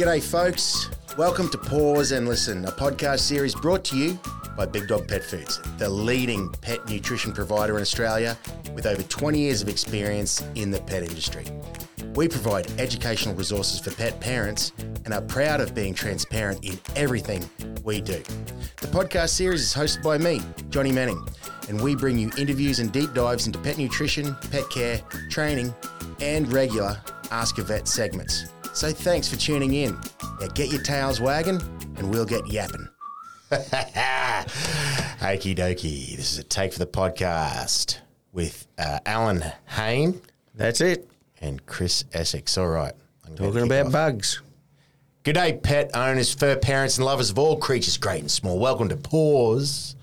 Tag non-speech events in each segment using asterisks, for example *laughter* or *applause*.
G'day, folks. Welcome to Paws and Listen, a podcast series brought to you by Big Dog Pet Foods, the leading pet nutrition provider in Australia with over 20 years of experience in the pet industry. We provide educational resources for pet parents and are proud of being transparent in everything we do. The podcast series is hosted by me, Johnny Manning, and we bring you interviews and deep dives into pet nutrition, pet care, training, and regular Ask a Vet segments. So thanks for tuning in. Now get your tails wagging and we'll get yapping. *laughs* Okie dokie. This is a take for the podcast with uh, Allan Hain That's it. and Chris Essex. All right. I'm gonna Talking kick about off. bugs. Good day, pet owners, fur parents, and lovers of all creatures, great and small. Welcome to Paws.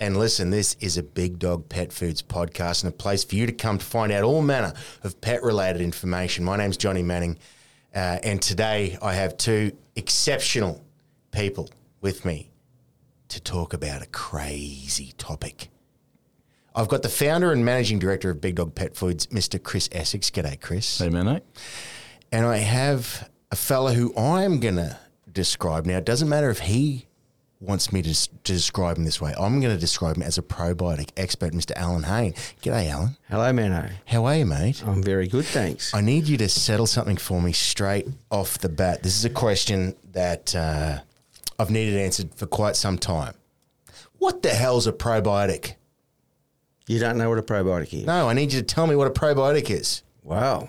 And listen, this is a Big Dog Pet Foods podcast and a place for you to come to find out all manner of pet related information. My name's Johnny Manning, uh, and today I have two exceptional people with me to talk about a crazy topic. I've got the founder and managing director of Big Dog Pet Foods, Mr. Chris Essex. G'day, Chris Hey, man, and I have a fella who I'm going to describe. Now, it doesn't matter if he wants me to, to describe him this way. I'm going to describe him as a probiotic expert, Mr. Allan Hain. G'day, Allan. Hello, Mano. How are you, mate? I'm very good, thanks. I need you to settle something for me straight off the bat. This is a question that uh, I've needed answered for quite some time. What the hell's a probiotic? You don't know what a probiotic is? No, I need you to tell me what a probiotic is. Wow.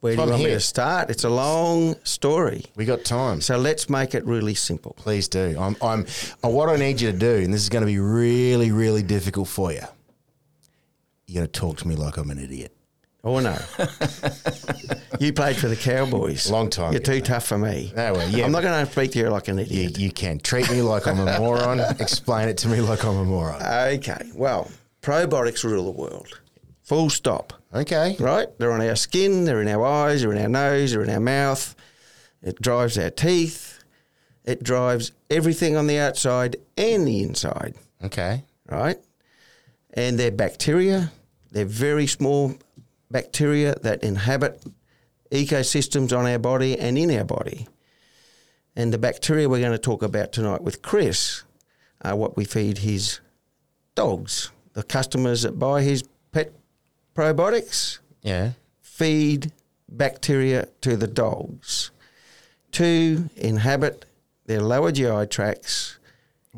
Where do you want me to start? It's a long story. We got time. So let's make it really simple. Please do. I'm, I'm, uh, what I need you to do, and this is going to be really, really difficult for you. You're going to talk to me like I'm an idiot. Oh, no. *laughs* you played for the Cowboys. Long time You're ago, too tough for me. No, well, yeah. I'm not going to speak to you like an You, idiot. you can treat me like I'm a *laughs* moron. Explain it to me like I'm a moron. Okay. Well, probiotics rule the world. Full stop. Okay. right? They're on our skin, they're in our eyes, they're in our nose, they're in our mouth. It drives our teeth. It drives everything on the outside and the inside, Okay. right? And they're bacteria. They're very small bacteria that inhabit ecosystems on our body and in our body. And the bacteria we're going to talk about tonight with Chris are what we feed his dogs. The customers that buy his probiotics Yeah. feed bacteria to the dogs to inhabit their lower GI tracts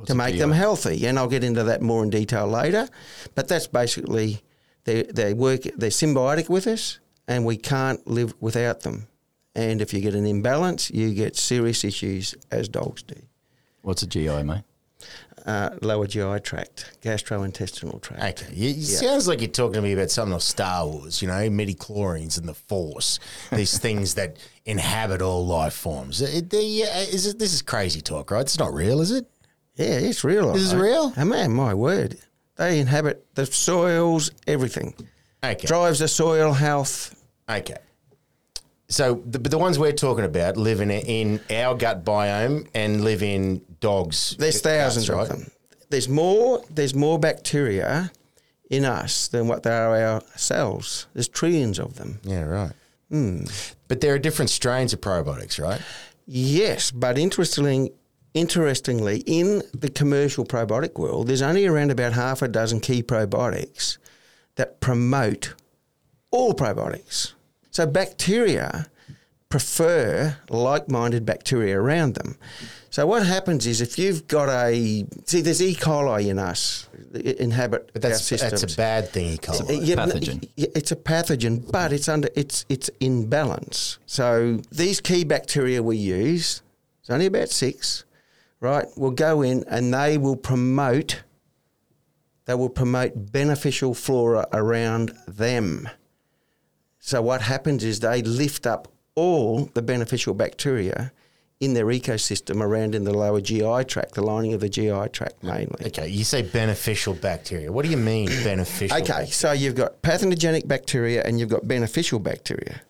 to make them healthy. And I'll get into that more in detail later. But that's basically they they work they're symbiotic with us and we can't live without them. And if you get an imbalance, you get serious issues as dogs do. What's a GI, mate? Uh, lower GI tract, gastrointestinal tract. Okay. It sounds like you're talking to me about something of Star Wars, you know, midichlorians and the Force, these *laughs* things that inhabit all life forms. It, the, uh, is it, this is crazy talk, right? It's not real, is it? Yeah, it's real. This is real? Oh, man, my word. They inhabit the soils, everything. Okay. Drives the soil health. Okay. So the, but the ones we're talking about live in, in our gut biome and live in dogs. There's guts, thousands right? of them. There's more. There's more bacteria in us than what there are our cells. There's trillions of them. Yeah, right. Hmm. But there are different strains of probiotics, right? Yes, but interestingly, interestingly, in the commercial probiotic world, there's only around about half a dozen key probiotics that promote all probiotics. So bacteria prefer like-minded bacteria around them. So what happens is if you've got a see, there's E. coli in us inhabit But our that's systems. that's a bad thing, Cole. Yeah, but Pathogen. yeah, It's a pathogen, but it's under it's it's in balance. So these key bacteria we use, it's only about six, right? Will go in and they will promote. They will promote beneficial flora around them. So what happens is they lift up all the beneficial bacteria in their ecosystem around in the lower GI tract, the lining of the GI tract mainly. Okay, you say beneficial bacteria. What do you mean *coughs* beneficial? Okay, so you've got pathogenic bacteria and you've got beneficial bacteria.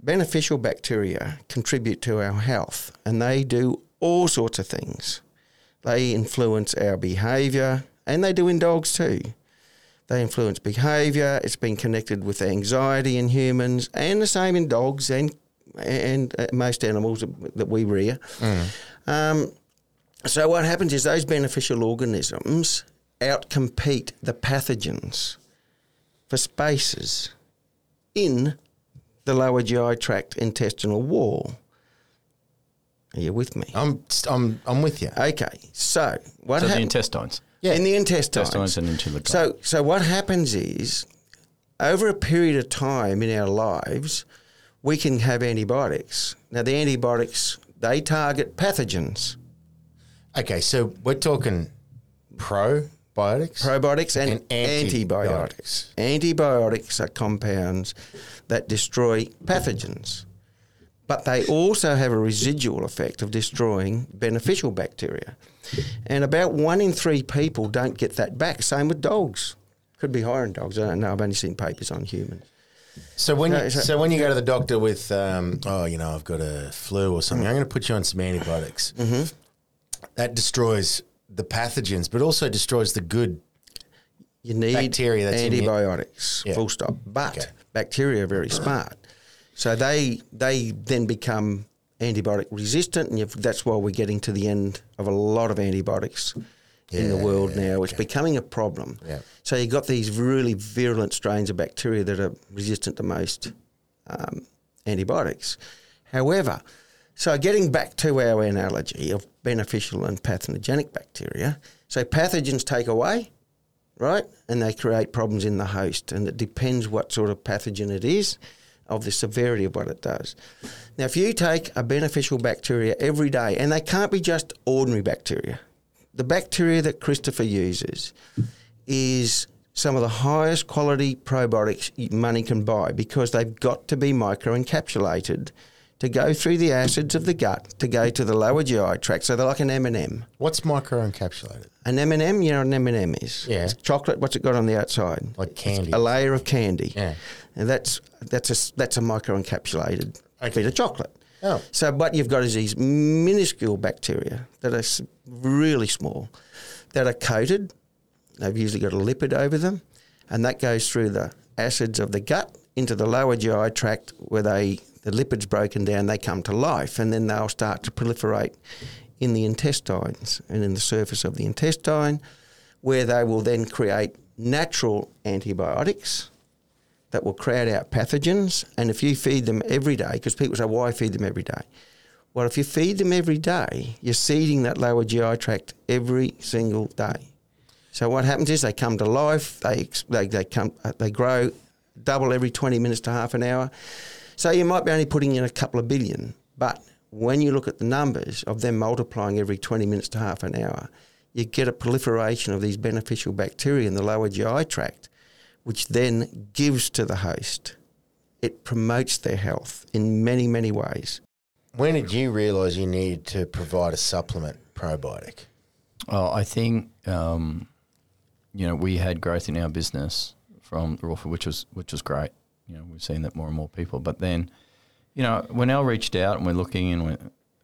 Beneficial bacteria contribute to our health and they do all sorts of things. They influence our behavior and they do in dogs too. They influence behavior. It's been connected with anxiety in humans and the same in dogs and and uh, most animals that we rear. Um, so what happens is those beneficial organisms outcompete the pathogens for spaces in the lower GI tract intestinal wall. Are you with me? I'm I'm I'm with you. Okay, so what So the intestines. Yeah. in the intestines? Intestines and into the gut. So, so what happens is, over a period of time in our lives, we can have antibiotics. Now, the antibiotics they target pathogens, Okay, so we're talking probiotics. probiotics, and, And antibiotics. antibiotics. Antibiotics are compounds that destroy pathogens, but they also have a residual effect of destroying beneficial bacteria. And about one in three people don't get that back. Same with dogs. Could be higher in dogs. I don't know. I've only seen papers on humans. So when you, so- so when you go to the doctor with um, oh you know I've got a flu or something, I'm going to put you on some antibiotics. Mm-hmm. That destroys the pathogens, but also destroys the good. You need Bacteria that's in you. antibiotics, Yeah. full stop. But Okay. bacteria are very smart, so they they then become antibiotic resistant, and that's why we're getting to the end of a lot of antibiotics in the Yeah, world now. It's becoming a problem. Yeah. So you've got these really virulent strains of bacteria that are resistant to most um, antibiotics. However, so getting back to our analogy of beneficial and pathogenic bacteria, so pathogens take away, right, and they create problems in the host, and it depends what sort of pathogen it is, of the severity of what it does. Now, if you take a beneficial bacteria every day, and they can't be just ordinary bacteria, the bacteria that Christopher uses is some of the highest quality probiotics money can buy because they've got to be microencapsulated to go through the acids of the gut to go to the lower GI tract. So they're like an M&M. What's microencapsulated? An M&M, you know what an M&M is? Yeah. It's chocolate. What's it got on the outside? Like candy. A layer of candy. Yeah. And that's that's a that's a microencapsulated Okay. bit of chocolate. Oh. So what you've got is these minuscule bacteria that are really small, that are coated. They've usually got a lipid over them, and that goes through the acids of the gut into the lower GI tract where they the lipids broken down. They come to life, and then they'll start to proliferate in the intestines and in the surface of the intestine, where they will then create natural antibiotics that will crowd out pathogens. And if you feed them every day, because people say, why feed them every day? Well, if you feed them every day, you're seeding that lower GI tract every single day. So what happens is they come to life, they, they, they, come, uh, they grow double every 20 minutes to half an hour. So you might be only putting in a couple of billion, but when you look at the numbers of them multiplying every 20 minutes to half an hour, you get a proliferation of these beneficial bacteria in the lower GI tract, which then gives to the host. It promotes their health in many, many ways. When did you realise you needed to provide a supplement probiotic? Oh, I think um, you know we had growth in our business from raw food, which was which was great. You know, we've seen that more and more people. But then, you know, when Al reached out and we're looking and we're,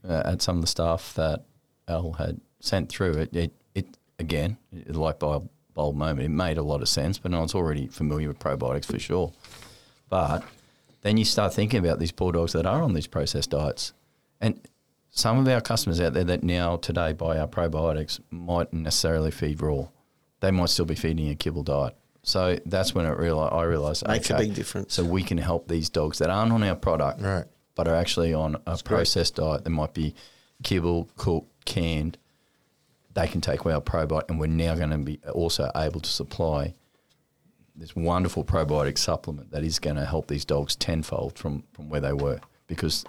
uh, at some of the stuff that Al had sent through, it it, it again, it, like bulb bulb moment, it made a lot of sense. But I was already familiar with probiotics for sure. But then you start thinking about these poor dogs that are on these processed diets, and some of our customers out there that now today buy our probiotics might necessarily feed raw. They might still be feeding a kibble diet. So that's when it reali I realised Makes a okay, big difference. So we can help these dogs that aren't on our product, Right. but are actually on a processed diet. That might be kibble, cooked, canned. They can take our probiotic, and we're now going to be also able to supply this wonderful probiotic supplement that is going to help these dogs tenfold from, from where they were because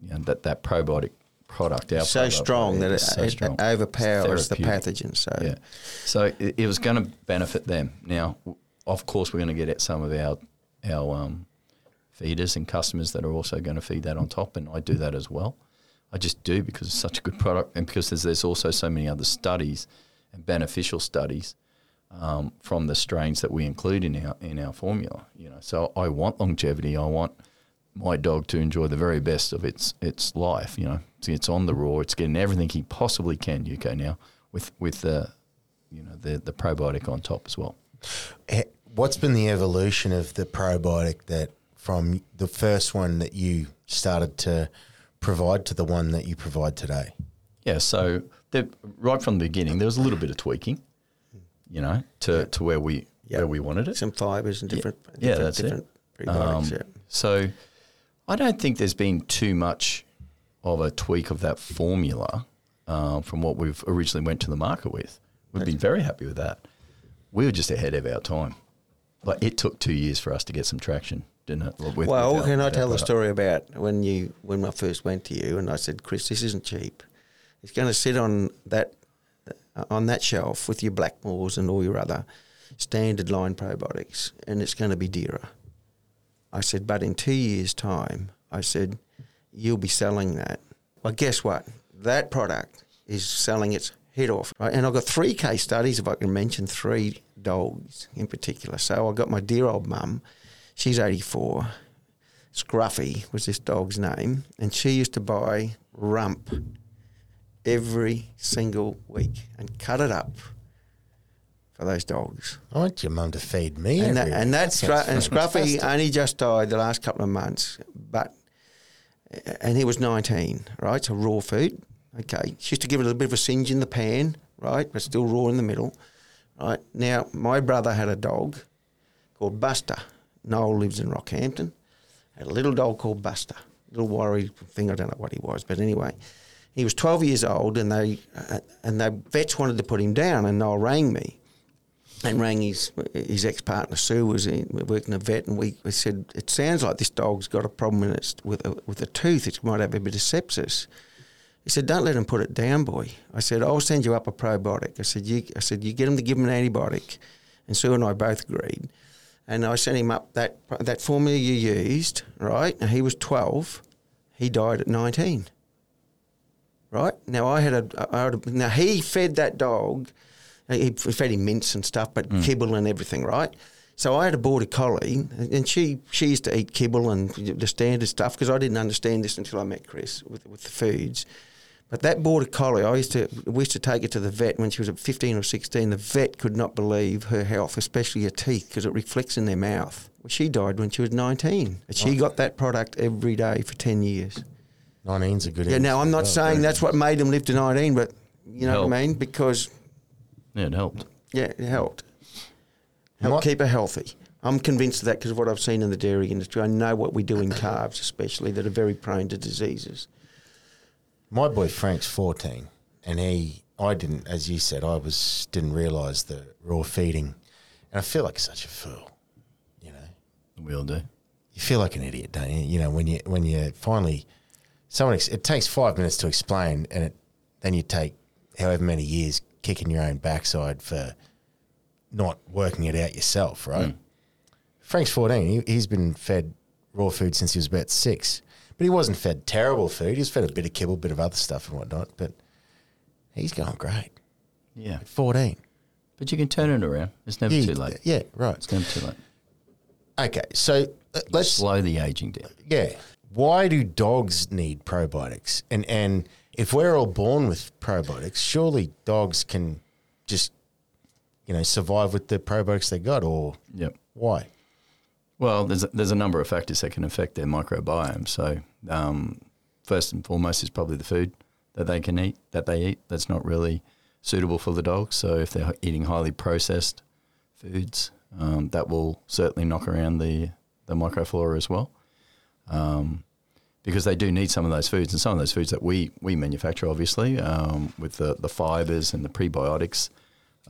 you know, that, that probiotic product, our so strong that it, so it strong. overpowers the pathogens. So Yeah. So it, it was going to benefit them. Now, of course, we're going to get at some of our our um, feeders and customers that are also going to feed that on top, and I do that as well. I just do because it's such a good product, and because there's, there's also so many other studies and beneficial studies um, from the strains that we include in our in our formula. You know, so I want longevity. I want my dog to enjoy the very best of its its life. You know, it's on the raw. It's getting everything he possibly can. UK now with with the you know the the probiotic on top as well. Eh, What's been the evolution of the probiotic that from the first one that you started to provide to the one that you provide today? Yeah, so there- right from the beginning, there was a little bit of tweaking, you know, to, to where we Yeah. where we wanted it. Some fibres and different, Yeah, different, that's it. different prebiotics. Um, yeah. So I don't think there's been too much of a tweak of that formula uh, from what we've originally went to the market with. We've been very happy with that. We were just ahead of our time. Like it took two years for us to get some traction, With- Well, with our- can I tell the product. story about when you when I first went to you and I said, Chris, this isn't cheap. It's going to sit on that uh, on that shelf with your Blackmores and all your other standard line probiotics, and it's going to be dearer. I said, but in two years' time, I said, you'll be selling that. Well, guess what? That product is selling its head off. Right? And I've got three case studies, if I can mention three dogs in particular. So I got my dear old mum. She's 84. Scruffy was this dog's name. And she used to buy rump every single week and cut it up for those dogs. I want your mum to feed me. And, that, and that's Scru- and Scruffy fantastic. only just died the last couple of months, but and he was 19, right? So raw food. Okay, she used to give it a little bit of a singe in the pan, right, but still raw in the middle, right? Now my brother had a dog called Buster. Noel lives in Rockhampton. Had a little dog called Buster, little worry thing. I don't know what he was, but anyway, he was 12 years old, and they uh, and the vets wanted to put him down, and Noel rang me and rang his his ex partner Sue was in, working a vet, and we, we said it sounds like this dog's got a problem with a, with a tooth. It might have a bit of sepsis. He said, "Don't let him put it down, boy." I said, "I'll send you up a probiotic." I said, "You," I said, "You get him to give him an antibiotic," and Sue and I both agreed. And I sent him up that that formula you used, right? And he was twelve. He died at nineteen. Right now, I had a, I had a now he fed that dog he fed him mints and stuff, but mm. kibble and everything, right? So I had a border collie, and she she used to eat kibble and the standard stuff because I didn't understand this until I met Chris with with the foods. But that border collie, I used to we used to take her to the vet when she was at fifteen or sixteen. The vet could not believe her health, especially her teeth, because it reflects in their mouth. She died when she was nineteen, but she got that product every day for ten years. 19's a good age. Yeah. Now I'm not saying that's what made them live to nineteen, but you know what I mean because Yeah, it helped. yeah, it helped. Help keep her healthy. I'm convinced of that because of what I've seen in the dairy industry. I know what we do in *coughs* calves, especially that are very prone to diseases. My boy Frank's 14, and he, I didn't, as you said, I was didn't realise the raw feeding, and I feel like such a fool. You know, We all do. you feel like an idiot, don't you? You know, when you when you finally someone, ex- it takes five minutes to explain, and it then you take however many years kicking your own backside for not working it out yourself, right? Mm. Frank's 14. He, he's been fed raw food since he was about six. But he wasn't fed terrible food. He was fed a bit of kibble, a bit of other stuff and whatnot. But he's going great. Yeah. At 14. But you can turn it around. It's never Yeah, too late. Yeah, right. It's never too late. Okay, so uh, let's Slow the aging down. yeah. Why do dogs need probiotics? And and if we're all born with probiotics, surely dogs can just you know survive with the probiotics they got, or Yep. why? Well, there's a, there's a number of factors that can affect their microbiome. So, um, first and foremost is probably the food that they can eat, that they eat, that's not really suitable for the dog. So, if they're eating highly processed foods, um, that will certainly knock around the, the microflora as well. Um, because they do need some of those foods, and some of those foods that we, we manufacture, obviously, um, with the, the fibers and the prebiotics,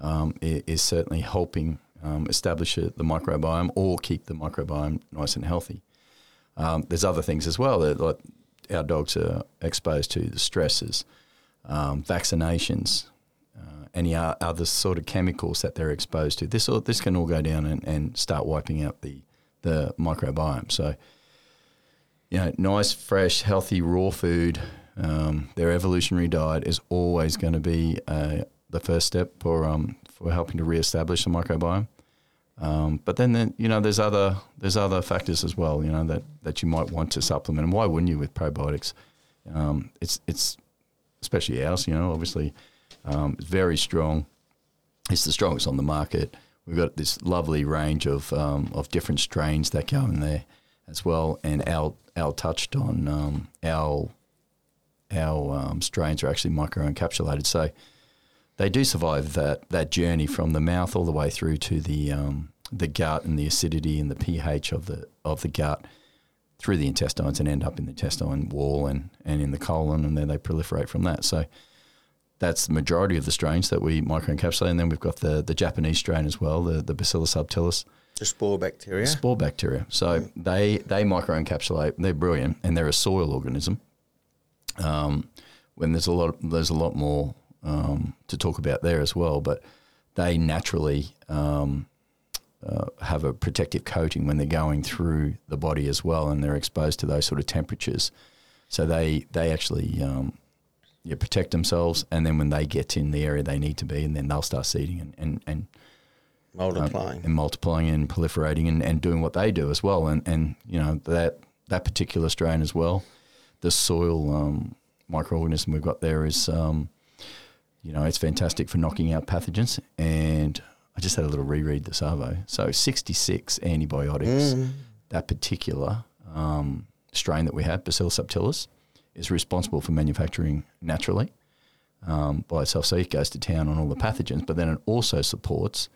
um, is certainly helping um, establish the microbiome or keep the microbiome nice and healthy. Um, there's other things as well that like our dogs are exposed to the stresses, um, vaccinations, uh, any other sort of chemicals that they're exposed to. This all, this can all go down and, and start wiping out the the microbiome. So, you know, nice, fresh, healthy, raw food. Um, their evolutionary diet is always going to be uh, the first step for um, for helping to reestablish the microbiome. Um, but then, you know, there's other there's other factors as well. You know that, that you might want to supplement, and why wouldn't you with probiotics? Um, it's it's especially ours. You know, obviously, um, it's very strong. It's the strongest on the market. We've got this lovely range of um, of different strains that go in there, as well. And Al Al touched on um, our our um, strains are actually microencapsulated, so they do survive that that journey from the mouth all the way through to the um, the gut and the acidity and the pH of the of the gut through the intestines and end up in the intestine wall and, and in the colon, and then they proliferate from that. So that's the majority of the strains that we microencapsulate. And then we've got the, the Japanese strain as well, the, the Bacillus subtilis, The spore bacteria. spore bacteria. So they, they microencapsulate. They're brilliant, and they're a soil organism. Um, when there's a lot, there's a lot more um, to talk about there as well. But they naturally um, uh, have a protective coating when they're going through the body as well, and they're exposed to those sort of temperatures. So they they actually um, yeah, protect themselves, and then when they get in the area they need to be, and then they'll start seeding and and, and multiplying. and multiplying and proliferating and, and doing what they do as well. And, and you know that that particular strain as well, the soil um, microorganism we've got there is, um, you know, it's fantastic for knocking out pathogens. And I just had a little reread the Savo. So 66 antibiotics. That particular um, strain that we have, Bacillus subtilis, is responsible for manufacturing naturally um, by itself. So it goes to town on all the pathogens, but then it also supports,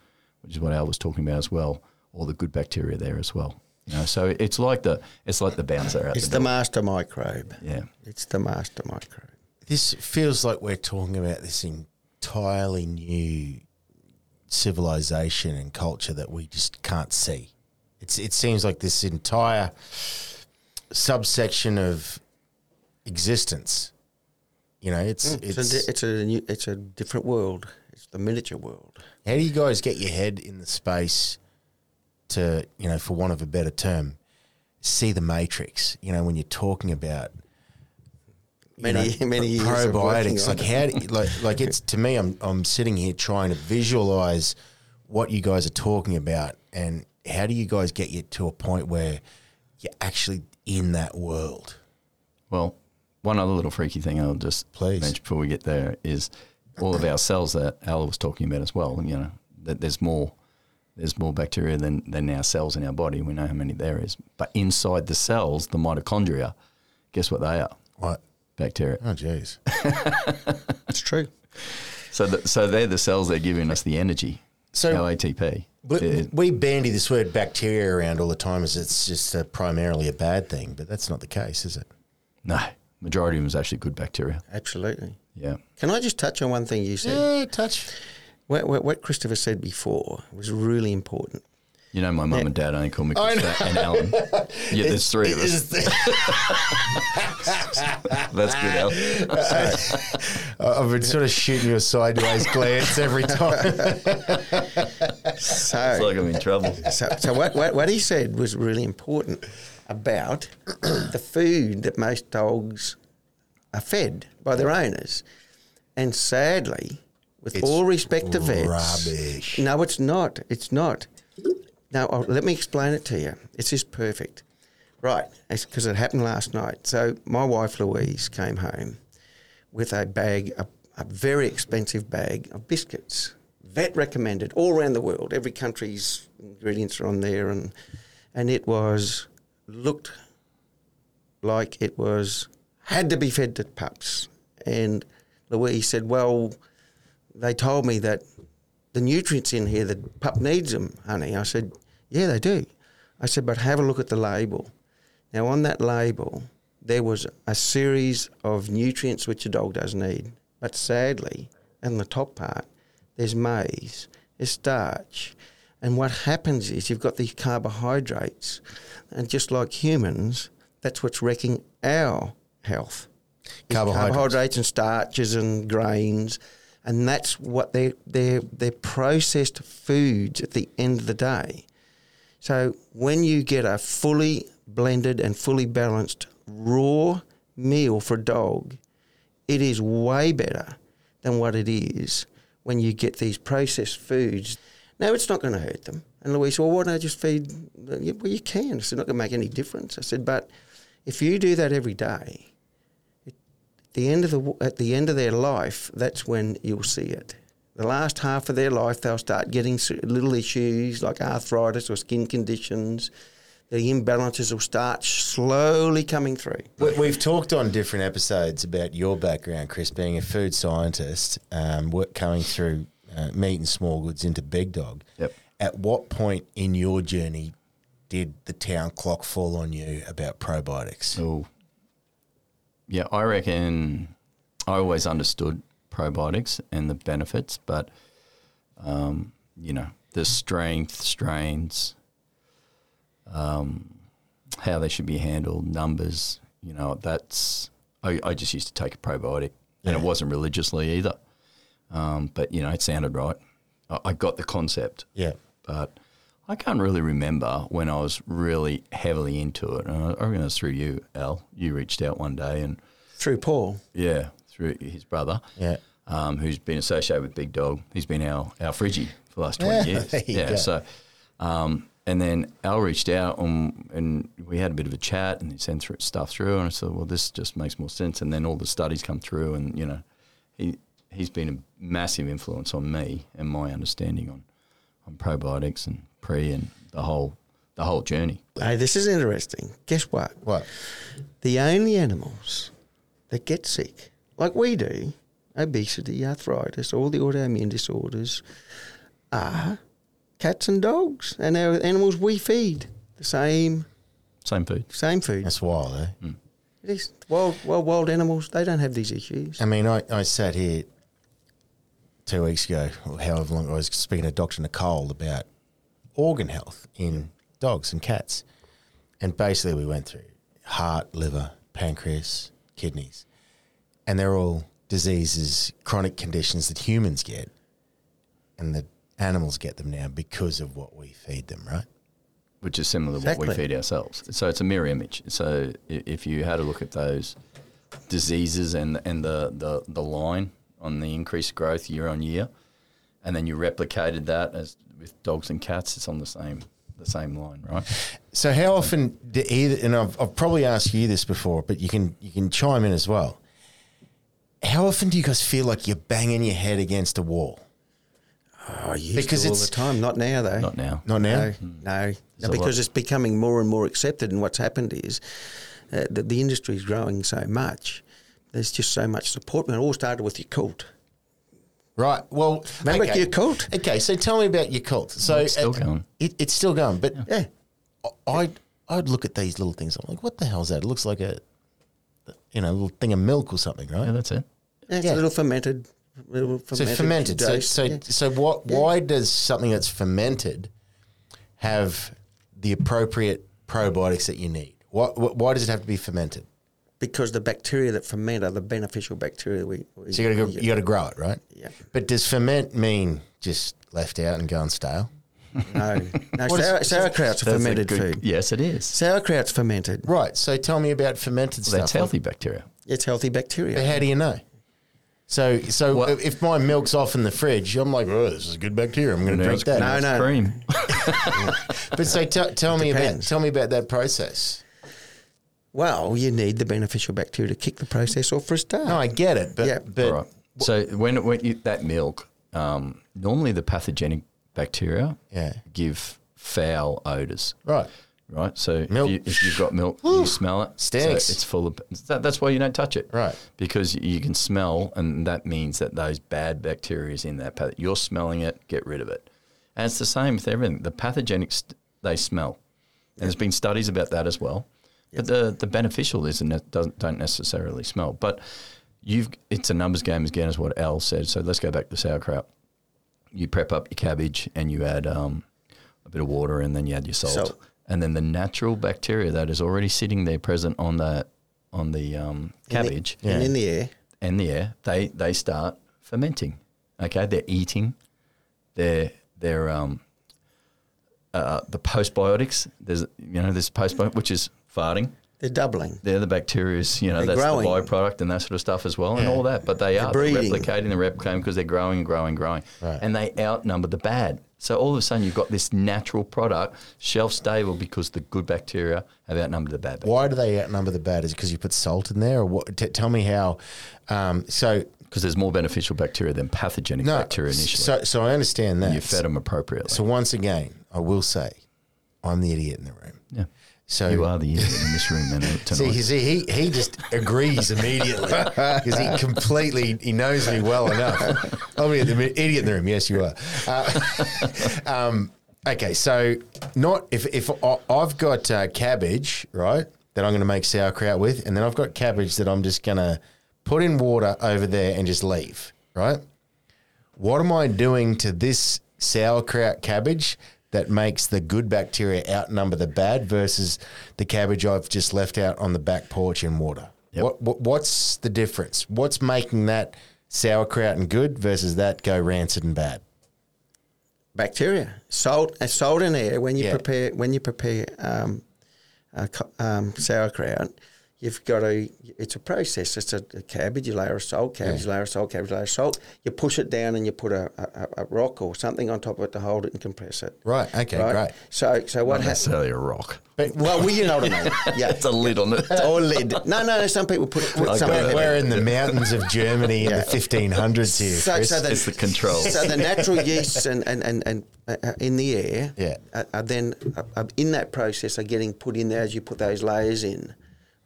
which is what Al was talking about as well, all the good bacteria there as well. You know, so it's like the it's like the bouncer out it's the the master microbe. yeah. It's the master microbe. This feels like we're talking about this entirely new civilization and culture that we just can't see. It's it seems like this entire subsection of existence. You know, it's It's, it's. a, it's a new, it's a different world. It's the miniature world. how do you guys get your head in the space to you know, for want of a better term, see the matrix? You know, when you're talking about you Many know, many years probiotics. on Like how, do like like it's *laughs* to me, I'm I'm sitting here trying to visualize what you guys are talking about, and how do you guys get you to a point where you're actually in that world? Well, one other little freaky thing I'll just Please. mention before we get there is all of our cells that Al was talking about as well. You know, that there's more there's more bacteria than, than our cells in our body. We know how many there is. But inside the cells, the mitochondria, guess what they are? What? Bacteria. Oh, jeez. *laughs* It's true. So, the, so they're the cells that are giving us the energy. So- our ATP. We, we bandy this word bacteria around all the time as it's just uh primarily a bad thing, but that's not the case, is it? no, majority of them is actually good bacteria. Absolutely. Yeah. Can I just touch on one thing you said? Yeah, touch. What, what, what Christopher said before was really important. You know, my mum and dad only call me I Chris and Allan. Yeah, there's three of us. *laughs* That's good, Al. *laughs* I've been sort of shooting you a sideways glance every time. so, *laughs* It's So, like I'm in trouble. so, so what, what, what he said was really important about the food that most dogs are fed by their owners. And sadly, with It's all respect to vets, rubbish. No, it's not. It's not. Now, oh, let me explain it to you. It's just perfect. Right, because it happened last night. So my wife Louise came home with a bag, a, a very expensive bag of biscuits, vet recommended, all around the world. Every country's ingredients are on there, and and it was looked like it was had to be fed to pups. And Louise said, "Well, they told me that the nutrients in here, the pup needs them, honey." I said, "Yeah, they do." I said, "But have a look at the label." Now, on that label, there was a series of nutrients which a dog does need, but sadly, in the top part, there's maize, there's starch, and what happens is you've got these carbohydrates, and just like humans, that's what's wrecking our health. Carbohydrates. carbohydrates and starches and grains, and that's what they're they're they're processed foods at the end of the day. So when you get a fully blended and fully balanced raw meal for a dog, it is way better than what it is when you get these processed foods. Now it's not going to hurt them. And Louise, well, why don't I just feed? Well, you can. It's not going to make any difference. I said, but if you do that every day, the end of the at the end of their life, that's when you'll see it. The last half of their life, they'll start getting little issues like arthritis or skin conditions. the imbalances will start slowly coming through. We- We've talked on different episodes about your background, Chris, being a food scientist, um, work coming through uh, meat and small goods into Big Dog. Yep. At what point in your journey did the town clock fall on you about probiotics? Oh, yeah. I reckon I always understood probiotics and the benefits, but um, you know the strength, strains, um, how they should be handled, numbers. You know, that's I, I just used to take a probiotic, and it wasn't religiously either. Um, but you know, it sounded right. I, I got the concept Yeah. but I can't really remember when I was really heavily into it. And I, I reckon it was through you, Al. You reached out one day, and Through Paul. yeah, through his brother, Yeah. um, who's been associated with Big Dog. He's been our our Friggy for the last twenty years. *laughs* yeah, go. so. Um, and then Al reached out and, and we had a bit of a chat and he sent through stuff through and I said, well, this just makes more sense. And then all the studies come through and, you know, he, he's been a massive influence on me and my understanding on, on probiotics and pre and the whole, the whole journey. Hey, this is interesting. Guess what? What? The only animals that get sick, like we do, obesity, arthritis, all the autoimmune disorders, are cats and dogs, and our animals we feed the same Same food. same food. That's wild, eh? It is wild, wild, wild animals. They don't have these issues. I mean, I, I sat here two weeks ago, or however long I was speaking to Dr. Nicole about organ health in dogs and cats. And basically, we went through heart, liver, pancreas, kidneys. And they're all diseases, chronic conditions that humans get. And the animals get them now because of what we feed them, right? which is similar to what we feed ourselves. So it's a mirror image. So if you had a look at those diseases and and the, the, the line on the increased growth year on year, and then you replicated that as with dogs and cats, it's on the same the same line, right? So how often do either and I've, I've probably asked you this before, but you can you can chime in as well. How often do you guys feel like you're banging your head against a wall? Oh, you Because because to all it's- the time. Not now, though. Not now. Not now. No, no, no because it's becoming more and more accepted. And what's happened is uh, that the industry is growing so much. There's just so much support. And it all started with Yakult. Right. Well, Remember okay. Yakult? Okay, so tell me about Yakult. So It's still uh, going. It, it's still going, but Yeah. I I'd look at these little things. I'm like, what the hell's that? It looks like a you know little thing of milk or something, right? Yeah, that's it. Yeah it's Yeah. a little fermented. Little so fermented. fermented. So so Yeah. so what? Why does something that's fermented have the appropriate probiotics that you need? What, what why does it have to be fermented? because the bacteria that ferment are the beneficial bacteria we. we So you got to go, you got to grow it, right? Yeah. But does ferment mean just left out and going stale? No, no. *laughs* What is- sour, sauerkraut's a That's a fermented good- food. Yes, it is. Sauerkraut's fermented. Right. So tell me about fermented Well, stuff. that's healthy bacteria. It's healthy bacteria. But how do you know? So, so What- if my milk's off in the fridge, I'm like, oh, this is good bacteria. I'm going to drink that. now No, no. Cream. *laughs* But so, t- tell me about depends. tell me about that process. Well, you need the beneficial bacteria to kick the process off for a start. No, I get it, but Yeah. but Right. So when when you, that milk, um, normally the pathogenic bacteria yeah, give foul odors. right. Right? So Milk. If, you, if you've got milk, you smell it. Stinks. So it's full of. That, that's why you don't touch it, Right. Because you can smell, and that means that those bad bacteria is in that. path- You're smelling it. Get rid of it. And it's the same with everything. The pathogenics they smell, and there's been studies about that as well. But the the beneficial isn't it doesn't don't necessarily smell. But you've it's a numbers game again, is what Al said. So let's go back to the sauerkraut. You prep up your cabbage and you add um, a bit of water, and then you add your salt Salt. And then the natural bacteria that is already sitting there present on the on the um, In the- cabbage And in the air. and the air, they they start fermenting. Okay, they're eating. They're they're um, uh, the postbiotics. There's you know there's postbiotic which is farting. They're doubling. They're the bacteria's, you know, They're that's growing. the byproduct and that sort of stuff as well, and all that. But they are they're breeding. replicating, they're replicating because they're growing and growing and growing, Right. and they outnumber the bad. So all of a sudden, you've got this natural product, shelf stable, because the good bacteria have outnumbered the bad. Bacteria. Why do they outnumber the bad? Is it because you put salt in there, or what? T- tell me how. Um, so Because there's more beneficial bacteria than pathogenic no, bacteria initially. so so I understand that. you fed them appropriately. So once again, I will say, I'm the idiot in the room. yeah. So You are the idiot in this room man, *laughs* See, see, he, he just agrees immediately because he completely he knows me well enough. I'll be the idiot in the room. Yes, you are. Uh, *laughs* um, okay, so not if if I- I've got uh, cabbage right that I'm going to make sauerkraut with, and then I've got cabbage that I'm just going to put in water over there and just leave. Right? What am I doing to this sauerkraut cabbage that makes the good bacteria outnumber the bad versus the cabbage I've just left out on the back porch in water? Yep. What, what what's the difference? What's making that sauerkraut and good versus that go rancid and bad? bacteria, salt, uh, salt and air. When you Yeah. prepare when you prepare um, uh, um, sauerkraut, you've got to. It's a process. It's a, a cabbage. You layer of salt, cabbage, layer of salt, cabbage, layer of salt. You push it down and you put a, a, a rock or something on top of it to hold it and compress it. Right. Okay. Right? Great. So so what Not happens? necessarily a rock. But Well, well, you know what I mean. *laughs* Yeah. It's a lid on it. or lid. No, no, no. Some people put, put I some got of it. it. we're in the mountains of Germany in Yeah. the 1500s here. So, so the, It's the control. So the natural yeasts and, and, and, and uh, uh, in the air Yeah. are, are then uh, uh, in that process are getting put in there as you put those layers in,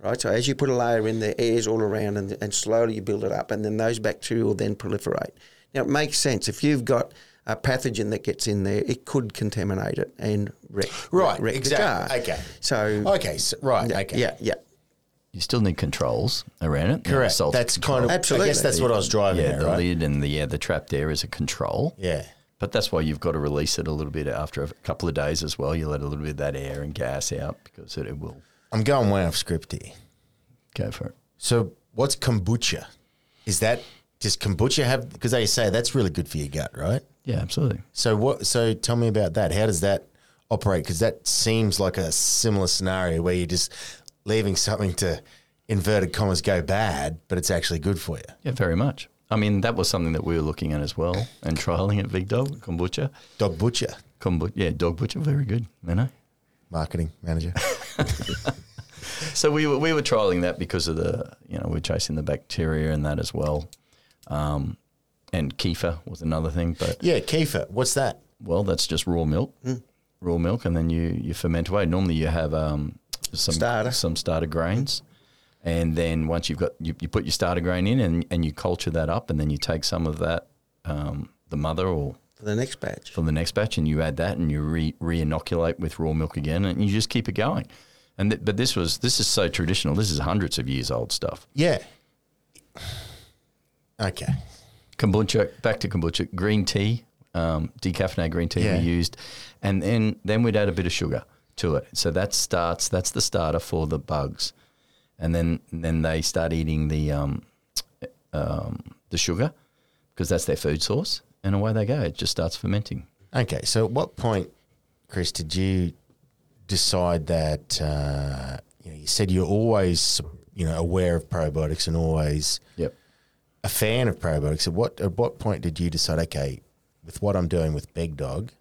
right? So as you put a layer in, the air's all around and, and slowly you build it up and then those bacteria will then proliferate. Now it makes sense. If you've got a pathogen that gets in there, it could contaminate it and wreck, Right, wreck exactly. the jar. Okay. So okay. So, right. Okay. yeah, yeah. You still need controls around it. you know, Correct. salt That's control. kind of. absolutely. I Absolutely. guess that's what I was driving yeah, at, the right? lid and the yeah, the trapped air is a control. Yeah. But that's why you've got to release it a little bit after a couple of days as well. You let a little bit of that air and gas out because it, it will I'm going way off script here. go for it. So, what's kombucha? Is that does kombucha have? Because they say that's really good for your gut, right? Yeah, absolutely. So, what? So, tell me about that. How does that operate? Because that seems like a similar scenario where you're just leaving something to inverted commas go bad, but it's actually good for you. Yeah, very much. I mean, that was something that we were looking at as well and trialing at Big Dog kombucha. Dog butcher, Kombu- yeah, dog butcher, very good. Know. marketing manager. *laughs* *laughs* So we were we were trialing that because of the you know we're chasing the bacteria and that as well. Um, and kefir was another thing, but yeah, kefir. What's that? well, that's just raw milk, raw milk, and then you you ferment away. Normally, you have um, some Starter. some starter grains, and then once you've got you, you put your starter grain in and and you culture that up, and then you take some of that um, the mother or For the next batch. for the next batch, and you add that, and you re re-inoculate with raw milk again, and you just keep it going. And th- but this was this is so traditional. This is hundreds of years old stuff. Yeah. Okay. kombucha back to kombucha green tea um, decaffeinated green tea Yeah. we used and then then we'd add a bit of sugar to it so that starts that's the starter for the bugs and then then they start eating the um, um, the sugar because that's their food source and away they go it just starts fermenting Okay. So, at what point, Chris, did you decide that? Uh, you know, you said you're always, you know, aware of probiotics and always yep a fan of probiotics. At what at what point did you decide? Okay, with what I'm doing with Big Dog,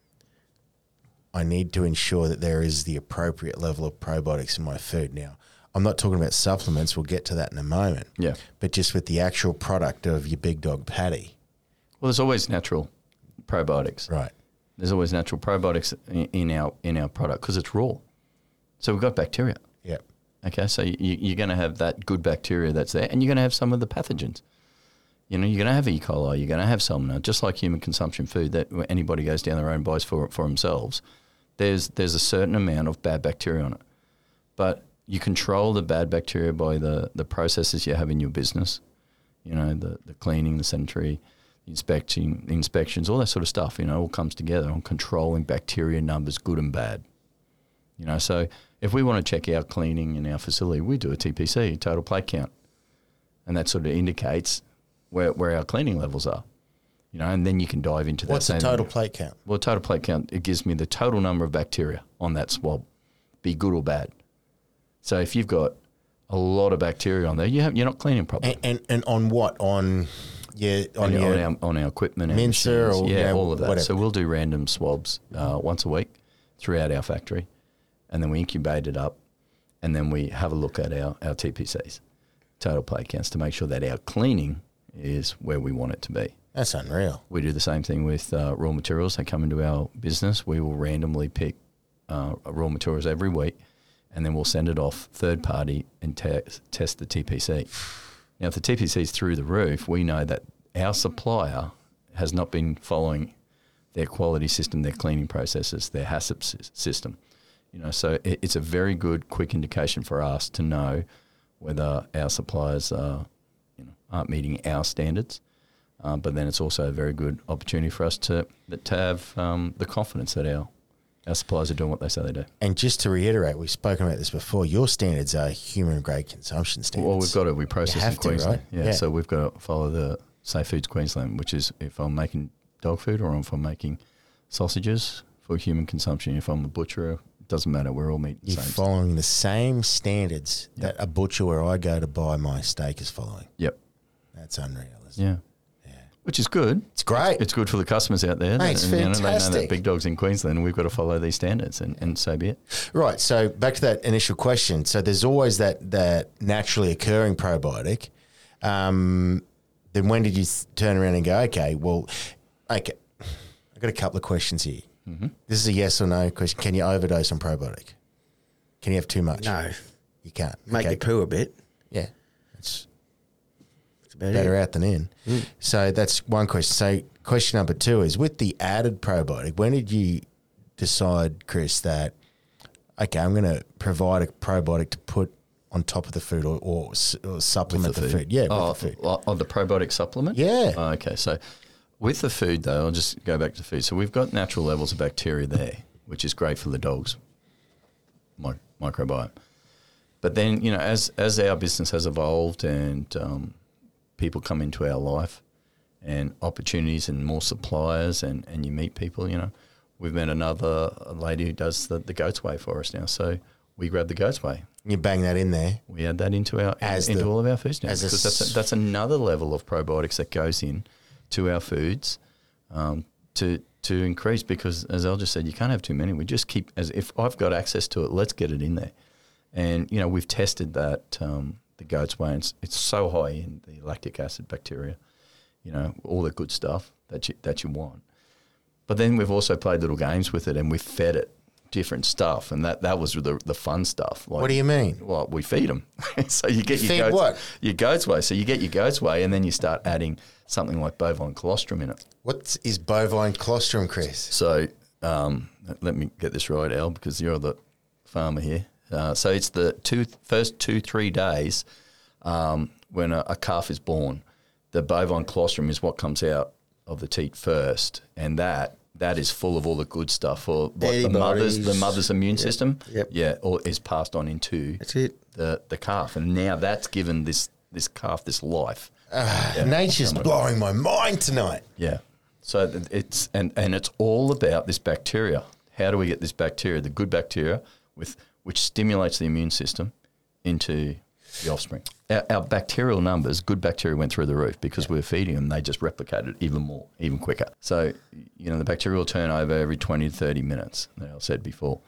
I need to ensure that there is the appropriate level of probiotics in my food. Now, I'm not talking about supplements. We'll get to that in a moment. yeah But just with the actual product of your Big Dog patty, well there's always natural probiotics right? There's always natural probiotics in, our in our product because it's raw so we've got bacteria Yep. Okay, so you, you're going to have that good bacteria that's there, and you're going to have some of the pathogens. You know, you're going to have E. coli, you're going to have salmonella, just like human consumption food that anybody goes down their own buys for for themselves. There's there's a certain amount of bad bacteria on it, but you control the bad bacteria by the the processes you have in your business. You know, the the cleaning, the sanitary, the inspections, all that sort of stuff. You know, all comes together on controlling bacteria numbers, good and bad. You know, so if we want to check our cleaning in our facility, we do a TPC, total plate count, and that sort of indicates where, where our cleaning levels are. You know, and then you can dive into that. What's the total plate count? Well, total plate count it gives me the total number of bacteria on that swab, be good or bad. So if you've got a lot of bacteria on there, you have you're not cleaning properly. And and, and on what on yeah on on, your our, on our equipment, Mincer or, yeah, you know, all of that. whatever. So we'll do random swabs uh, once a week throughout our factory, and then we incubate it up, and then we have a look at our, our TPCs, total plate counts, to make sure that our cleaning is where we want it to be. that's unreal. We do the same thing with uh, raw materials. They come into our business. We will randomly pick uh, raw materials every week and then we'll send it off third party and te- test the TPC. Now, if the TPC is through the roof, we know that our supplier has not been following their quality system, their cleaning processes, their HACCP system. You know, so it, it's a very good, quick indication for us to know whether our suppliers are, you know, aren't meeting our standards. Um, but then it's also a very good opportunity for us to to have um, the confidence that our our suppliers are doing what they say they do. And just to reiterate, we've spoken about this before. Your standards are human grade consumption standards. Well, we've got to we process in to, Queensland, right? yeah, Yeah. So we've got to follow the Safe Foods Queensland, which is if I'm making dog food or if I'm making sausages for human consumption. If I'm a butcher, it doesn't matter. We're all the You're same. following the same standards that a butcher where I go to buy my steak is following. Yep. That's unreal. Isn't it? Yeah. Which is good. It's great. It's good for the customers out there. Mate, it's and, you know, they know that big dogs in Queensland, and we've got to follow these standards, and, and so be it. Right. So back to that initial question. So there's always that that naturally occurring probiotic. Um, then when did you turn around and go, okay, well, okay, I've got a couple of questions here. Mm-hmm. This is a yes or no question. Can you overdose on probiotic? Can you have too much? No, You can't. make okay. you poo a bit. Yeah. It's That's about better it. out than in. Mm. So that's one question. So question number two is with the added probiotic, when did you decide, Chris, that okay, I'm going to provide a probiotic to put on top of the food or, or, or supplement the, food. Yeah, oh, with the food. oh, oh, the probiotic supplement. Yeah. Oh, okay, so with the food though, I'll just go back to food. So we've got natural levels of bacteria there, which is great for the dogs' mi- microbiome. But then you know, as as our business has evolved and um, people come into our life and opportunities and more suppliers and, and you meet people, you know, we've met another lady who does the, the goat's whey for us now. So we grab the goat's whey You bang that in there. we add that into our As into the- all of our foods now because that's a, that's another level of probiotics that goes in to our foods um, to to increase because as Al just said, you can't have too many. We just keep as if I've got access to it, let's get it in there. And you know we've tested that um, the goat's whey. It's, it's so high in the lactic acid bacteria, you know all the good stuff that you that you want. But then we've also played little games with it and we've fed it different stuff, and that that was the the fun stuff. Like, What do you mean? well, we feed them. *laughs* so you get You your feed goats, what? your goat's whey. So you get your goat's whey, and then you start adding something like bovine colostrum in it. What is bovine colostrum, Chris? So um, let me get this right, Al, because you're the farmer here. Uh, so it's the two first two three days um, when a, a calf is born. The bovine colostrum is what comes out of the teat first, and that that is full of all the good stuff for what the mother's the mother's immune system. Yep. Yeah, or is passed on into the the calf, and now that's given this this calf this life. Yeah. Nature's blowing my mind tonight. Yeah. So it's and and it's all about this bacteria. How do we get this bacteria, the good bacteria, with which stimulates the immune system, into the offspring? Our, our bacterial numbers, good bacteria, went through the roof because we were feeding them. They just replicated even more, even quicker. So you know the bacterial turnover every twenty to thirty minutes. That I said before,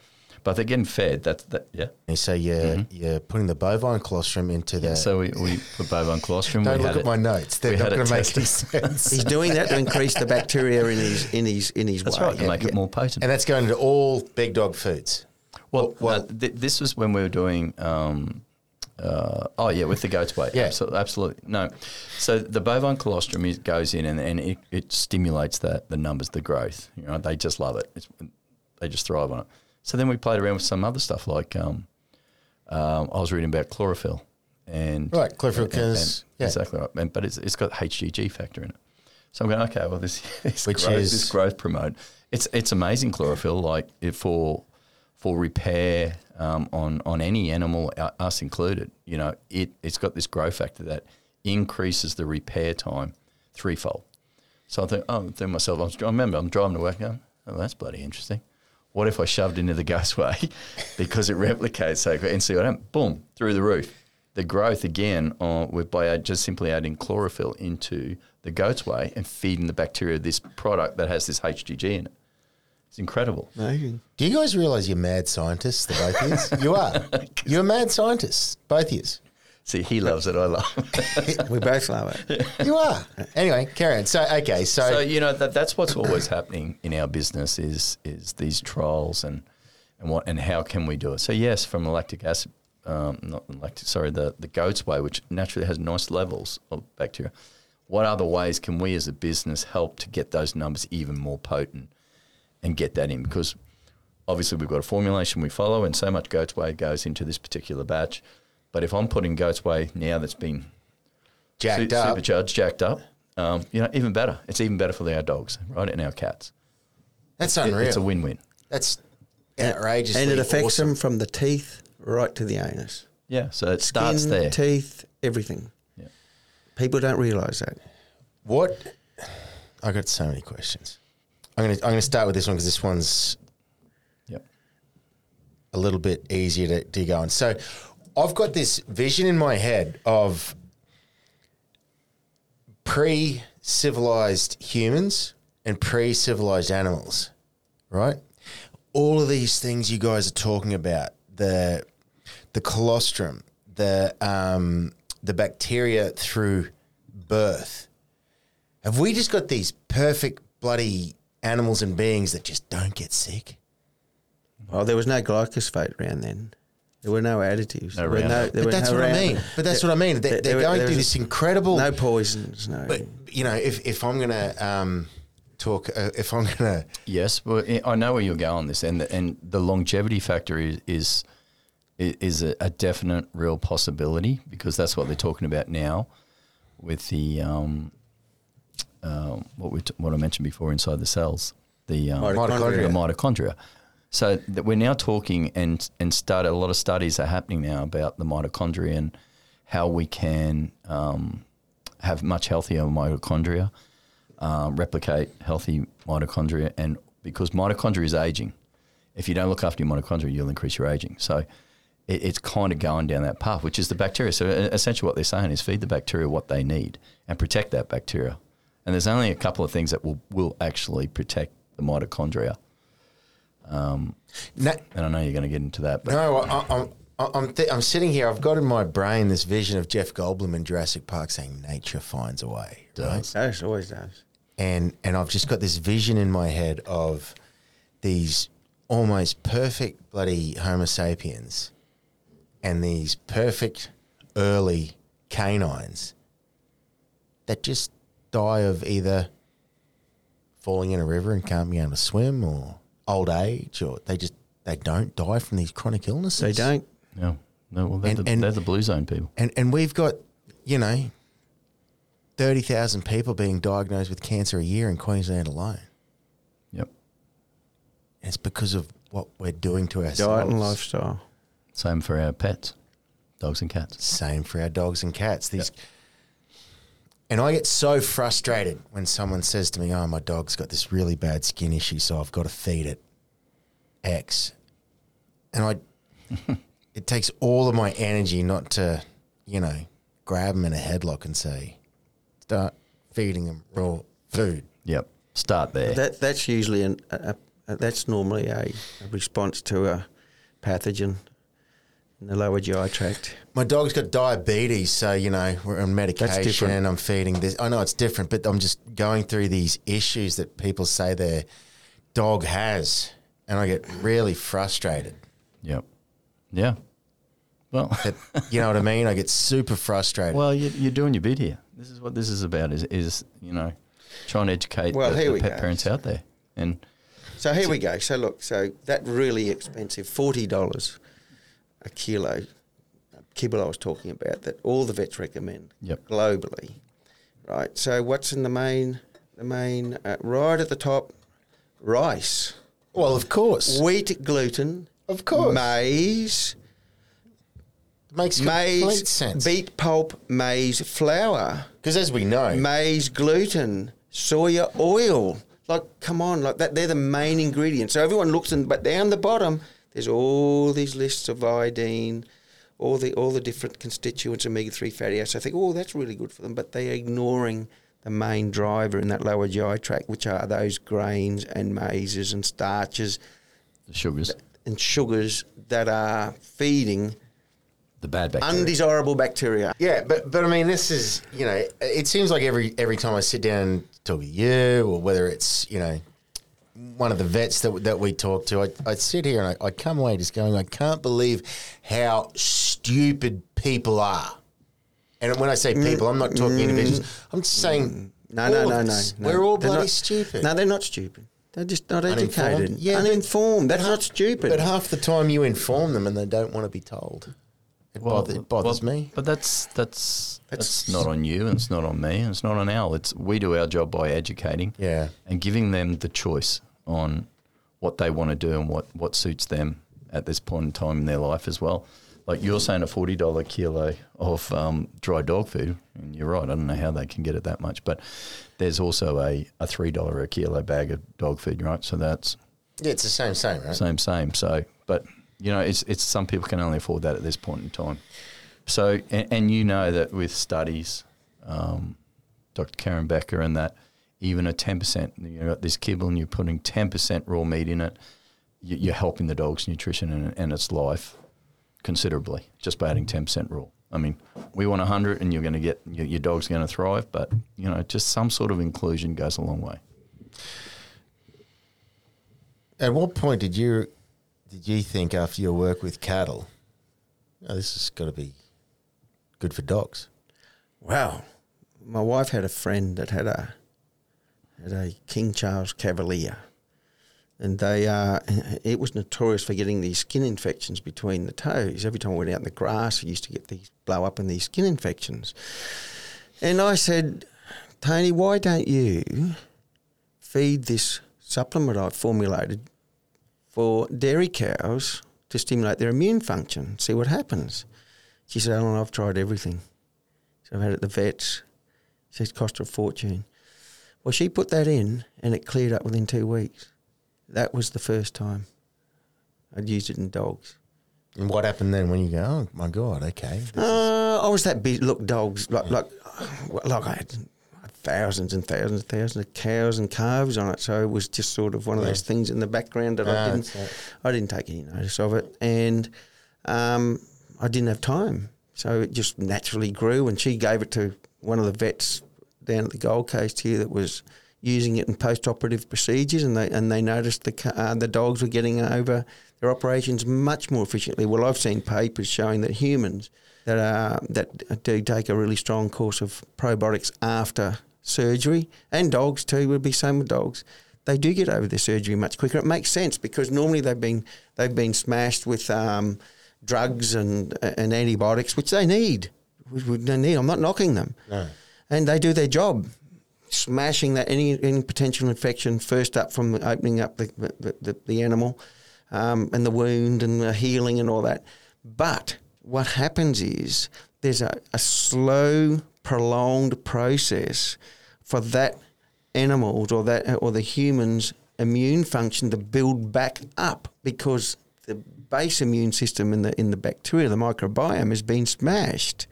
but they're getting fed. That's that. Yeah. And so you're, mm-hmm. you're putting the bovine colostrum into the. So we, we *laughs* put bovine colostrum. don't we look had at it- my notes. They're not going to make any sense. He's doing that to increase the bacteria in his in his in his That's way. right. To make it more potent. and that's going into all big dog foods. Well, Well- uh, th- this was when we were doing. Um, uh, oh yeah, with the goat's weight. Yeah. absolutely, absolutely. No, so the bovine colostrum is, goes in and, and it, it stimulates that the numbers, the growth. You know, they just love it. It's, they just thrive on it. So then we played around with some other stuff like um, um, I was reading about chlorophyll and Right, chlorophyll and- because- and- yeah. exactly right. And, but it's, it's got HGG factor in it. So I'm going okay. Well, this, *laughs* this Which growth, is- this growth promote. It's it's amazing chlorophyll. Like for for repair um, on on any animal, uh, us included. You know, it it's got this growth factor that increases the repair time threefold. So I think, oh, to myself, I, remember I'm driving to work, going, oh, that's bloody interesting. What if I shoved into the *laughs* gasway because it replicates so quick and see what happens? Boom, through the roof. The growth again on with by just simply adding chlorophyll into the goat's whey and feeding the bacteria this product that has this HGG in it. It's incredible. Amazing. Do you guys realise you're mad scientists, the both of you? *laughs* You are. You're mad scientists, both of you. See, he loves it. I love it. *laughs* We both love it. You are. Anyway, carry on. So, okay, so, so you know that that's what's always happening in our business is is these trials and and what and how can we do it? So yes, from the lactic acid, um, not lactic, sorry, the the goat's whey, which naturally has nice levels of bacteria. What other ways can we as a business help to get those numbers even more potent and get that in? Because obviously we've got a formulation we follow, and so much goat's whey goes into this particular batch. But if I'm putting goat's whey now that's been Jacked su- up. supercharged, jacked up, um, you know, even better. It's even better for our dogs, right, and our cats. That's It- unreal. it's a win-win. That's outrageous. and it affects them from the teeth right to the anus. Yeah, so it starts there. teeth, everything. Yeah. People don't realise that. What? I got so many questions. I'm gonna I'm gonna start with this one because this one's Yep. a little bit easier to, to go on. So I've got this vision in my head of pre civilized humans and pre civilized animals, right? All of these things you guys are talking about the the colostrum, the um, the bacteria through birth. Have we just got these perfect bloody animals and beings that just don't get sick? Well, there was no glyphosate around then. There were no additives. No there were Roundup. there But that's no what I mean. But that's what I mean. They, There- they're going through this incredible. No poisons. No. But you know, if if I'm gonna um, talk, uh, if I'm gonna, Yes, well, I- I know where you're going on this, and the, and the longevity factor is is, is a, a definite real possibility because that's what they're talking about now with the um, uh, what we t- what I mentioned before inside the cells, the um, Mitochondria. the mitochondria. So that we're now talking and and started a lot of studies are happening now about the mitochondria and how we can um, have much healthier mitochondria, um, replicate healthy mitochondria, and because mitochondria is aging, if you don't look after your mitochondria, you'll increase your aging. So it, it's kind of going down that path, which is the bacteria. So uh, essentially, what they're saying is feed the bacteria what they need and protect that bacteria. And there's only a couple of things that will will actually protect the mitochondria. Um, na- And I know you're going to get into that, but no, I, I'm I- I'm th- I'm sitting here. I've got in my brain this vision of Jeff Goldblum in Jurassic Park saying, "Nature finds a way." Right? does. Always does. and and I've just got this vision in my head of these almost perfect bloody Homo sapiens and these perfect early canines that just die of either falling in a river and can't be able to swim or old age or they just they don't die from these chronic illnesses. They don't. No, no. Well, they're, And- the, and- they're the blue zone people. And and we've got, you know, thirty thousand people being diagnosed with cancer a year in Queensland alone. Yep. And it's because of what we're doing to ourselves. Diet and lifestyle. Same for our pets, dogs and cats. Same for our dogs and cats. These, and I get so frustrated when someone says to me, "Oh, my dog's got this really bad skin issue, so I've got to feed it X," and I, *laughs* it takes all of my energy not to, you know, grab them in a headlock and say, "Start feeding them raw food." Yep. Start there. That that's usually an, a, a, that's normally a, a response to a pathogen in the lower GI tract. My dog's got diabetes, so you know we're on medication different. and I'm feeding this. I know it's different, but I'm just going through these issues that people say their dog has, and I get really frustrated. Yep. Yeah. Well, That, you know what I *laughs* mean? I get super frustrated. well, you, you're doing your bit here. This is what this is about. Is is you know, trying to educate Well, the, here the we pet go. parents out there. And So here we go. So look, so that really expensive forty dollars a kilo kibble I was talking about that all the vets recommend Yep. globally, right? So what's in the main the main uh, right at the top rice, well, of course, wheat gluten, of course, maize, makes complete sense. beet pulp, maize flour, Because as we know, maize gluten, soya oil. Like, come on, like that. They're the main ingredients. So everyone looks in, but down the bottom, there's all these lists of iodine, all the all the different constituents, omega three fatty acids. I think, oh, that's really good for them, but they're ignoring the main driver in that lower GI tract, which are those grains and maizes and starches the sugars, and sugars that are feeding the bad bacteria. undesirable bacteria. Yeah, but but I mean, this is you know, it seems like every every time I sit down and talk to you, or whether it's you know, one of the vets that that we talked to, I I sit here and I, I come away just going, I can't believe how stupid people are. And when I say mm, people, I'm not talking mm. individuals. I'm just saying. Mm. No, no, no, no, no. We're all They're bloody not- stupid. No, they're not stupid. They're just not Uninformed? educated. Yeah, uninformed. That's not stupid. But half the time you inform them and they don't want to be told. It, bother, it bothers well, me. But that's that's That's- that's not on you, and it's not on me, and it's not on Al. It's we do our job by educating, Yeah. and giving them the choice on what they want to do and what what suits them at this point in time in their life as well. Like you're saying, a forty dollar kilo of um, dry dog food, and you're right. I don't know how they can get it that much, but there's also a, a three dollar a kilo bag of dog food, right? So that's Yeah, it's the same, same, right? same, same. So, but you know, it's it's some people can only afford that at this point in time. So, and, and you know that with studies, um, Dr. Karen Becker, and that even a ten percent, you got this kibble, and you're putting ten percent raw meat in it, you, you're helping the dog's nutrition and, and its life considerably just by adding ten percent raw. I mean, we want hundred, and you're going to get your, your dog's going to thrive, but you know, just some sort of inclusion goes a long way. At what point did you did you think after your work with cattle, oh, this has got to be good for dogs? Wow. My wife had a friend that had a a King Charles Cavalier. And they uh, it was notorious for getting these skin infections between the toes. Every time we went out in the grass, we used to get these blow up in these skin infections. And I said, Tony, why don't you feed this supplement I've formulated for dairy cows to stimulate their immune function, see what happens? She said, Allan, I've tried everything. So I've had it at the vets. She said, it cost her a fortune. Well, she put that in and it cleared up within two weeks. That was the first time I'd used it in dogs. And what happened then when you go, oh my god, okay, Uh, I was that big, Look, dogs, like, like, like I had thousands and thousands and thousands of cows and calves on it. So it was just sort of one of those things in the background that Ah, I didn't, so- I didn't take any notice of it, and um, I didn't have time. So it just naturally grew, and she gave it to one of the vets down at the Gold Coast here that was using it in post-operative procedures, and they and they noticed the uh, the dogs were getting over their operations much more efficiently. Well, I've seen papers showing that humans that are that do take a really strong course of probiotics after surgery, and dogs too would be same with dogs. They do get over their surgery much quicker. It makes sense because normally they've been they've been smashed with um, drugs and and antibiotics, which they need. We, need. I'm not knocking them no. And they do their job, smashing that any any potential infection first up from opening up the the, the, the animal um, and the wound and the healing and all that. But what happens is there's a, a slow, prolonged process for that animal's or that or the human's immune function to build back up because the base immune system in the in the bacteria, the microbiome, has been smashed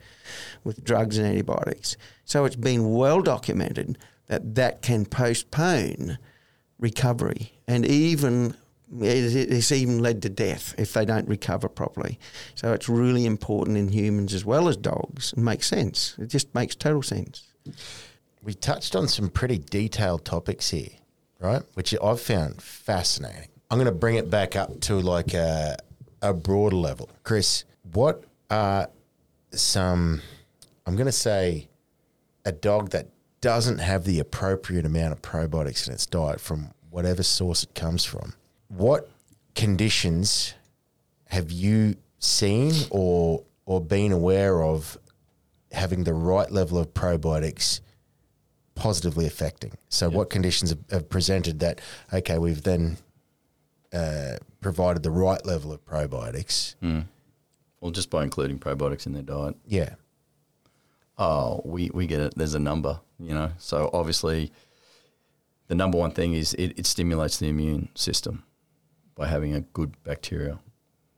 with drugs and antibiotics. So it's been well documented that that can postpone recovery and even it's even led to death if they don't recover properly. So it's really important in humans as well as dogs. It makes sense. It just makes total sense. We touched on some pretty detailed topics here, right? Which I've found fascinating. I'm going to bring it back up to like a, a broader level. Chris, what are some, I'm going to say, a dog that doesn't have the appropriate amount of probiotics in its diet from whatever source it comes from? What conditions have you seen or or been aware of having the right level of probiotics positively affecting. So, what conditions have, have presented that? Okay, we've then uh, provided the right level of probiotics. Well, just by including probiotics in their diet. Yeah, Oh, we, we get it. There's a number, you know. So obviously, the number one thing is it, it stimulates the immune system by having a good bacterial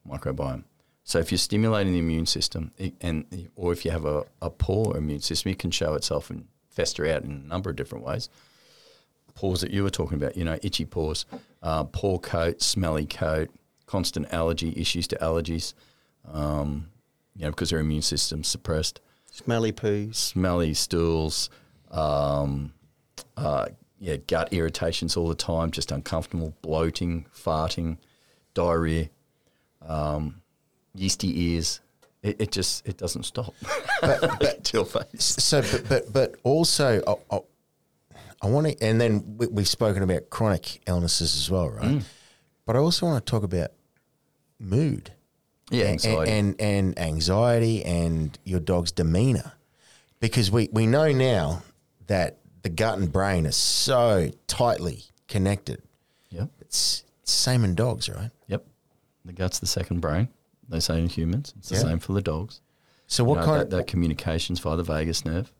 microbiome. So if you're stimulating the immune system, it, and or if you have a, a poor immune system, it can show itself and fester out in a number of different ways. Paws that you were talking about, you know, itchy paws, uh, poor coat, smelly coat, constant allergy issues to allergies, um, you know, because their immune system's suppressed Smelly poos. smelly stools, um, uh, yeah, gut irritations all the time, just uncomfortable, bloating, farting, diarrhea, um, yeasty ears. It, it just it doesn't stop. Till *laughs* face. So, but but, but also, I, I, I want to, and then we, we've spoken about chronic illnesses as well, right? Mm. But I also want to talk about mood. Yeah, and, anxiety. and and anxiety and your dog's demeanor, because we we know now that the gut and brain are so tightly connected. Yep. It's, it's same in dogs, right? Yep. The gut's the second brain. They say in humans. It's the Yeah. same for the dogs. So You what know, kind that, of that communications via the vagus nerve.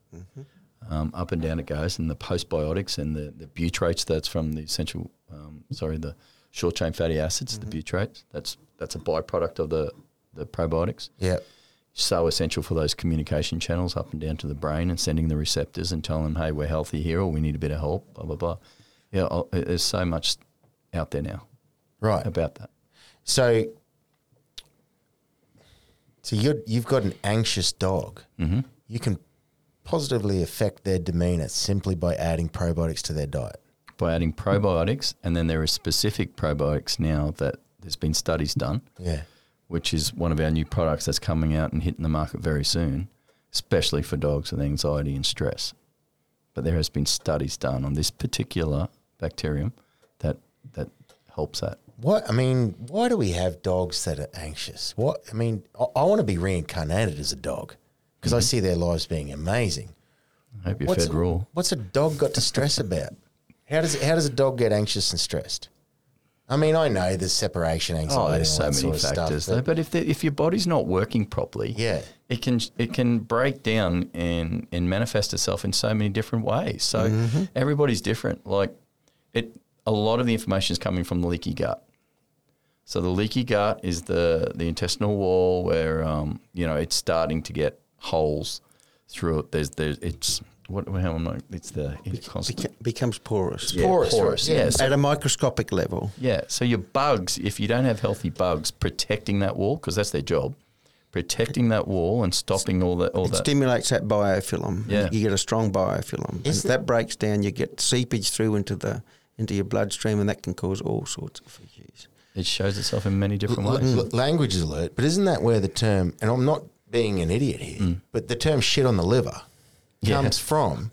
Um, up and down it goes, and the postbiotics and the, the butyrates that's from the essential, um, sorry, the short chain fatty acids, the butyrates. That's that's a byproduct of the the probiotics. yeah So essential for those communication channels up and down to the brain and sending the receptors and telling them, hey, we're healthy here, or we need a bit of help. Blah blah blah. Yeah, I'll- there's so much out there now right? about that. So so you you've got an anxious dog. Mm-hmm. You can positively affect their demeanor simply by adding probiotics to their diet. By adding probiotics, and then there are specific probiotics now that there's been studies done, Yeah. which is one of our new products that's coming out and hitting the market very soon, especially for dogs with anxiety and stress. But there has been studies done on this particular bacterium that that helps that. What I mean, why do we have dogs that are anxious? What I mean, I, I want to be reincarnated as a dog because I mm-hmm. see their lives being amazing. I hope you're What's fed raw. What's a dog got to stress about? How does how does a dog get anxious and stressed? I mean, I know there's separation anxiety. Oh, there's so many sort of factors. stuff, though. but- But if the, if your body's not working properly, Yeah. it can it can break down and and manifest itself in so many different ways. So Mm-hmm. everybody's different. Like it, a lot of the information is coming from the leaky gut. So the leaky gut is the the intestinal wall where um, you know it's starting to get holes through it. There's there's it's what how am I? It's the constant. Beca- becomes porous. Yeah, porous, porous. right? Yeah. Yeah. So At a microscopic level. yeah. So your bugs, if you don't have healthy bugs protecting that wall, because that's their job, protecting that wall and stopping all that all It that. stimulates that biofilm. Yeah. You get a strong biofilm. And if that breaks down, you get seepage through into the into your bloodstream, and that can cause all sorts of issues. It shows itself in many different L- ways. l- language alert, but isn't that where the term, and I'm not being an idiot here, mm. but the term shit on the liver Yeah. comes from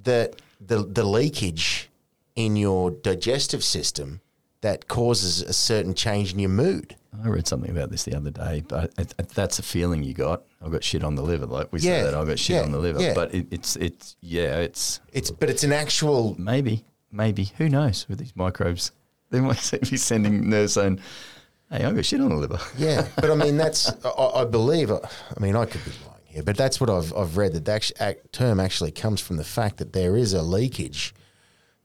the, the, the leakage in your digestive system that causes a certain change in your mood. I read something about this the other day, but that's a feeling you got. I've got shit on the liver, like we Yeah, said that. I've got shit yeah, on the liver, yeah. but it, it's it's yeah, it's It's but it's an actual maybe maybe who knows with these microbes. They might *laughs* be sending saying, "Hey, I've got shit on the liver." yeah. But I mean that's I, I believe. I mean I could be lying here, but that's what I've I've read that that actu- act- term actually comes from the fact that there is a leakage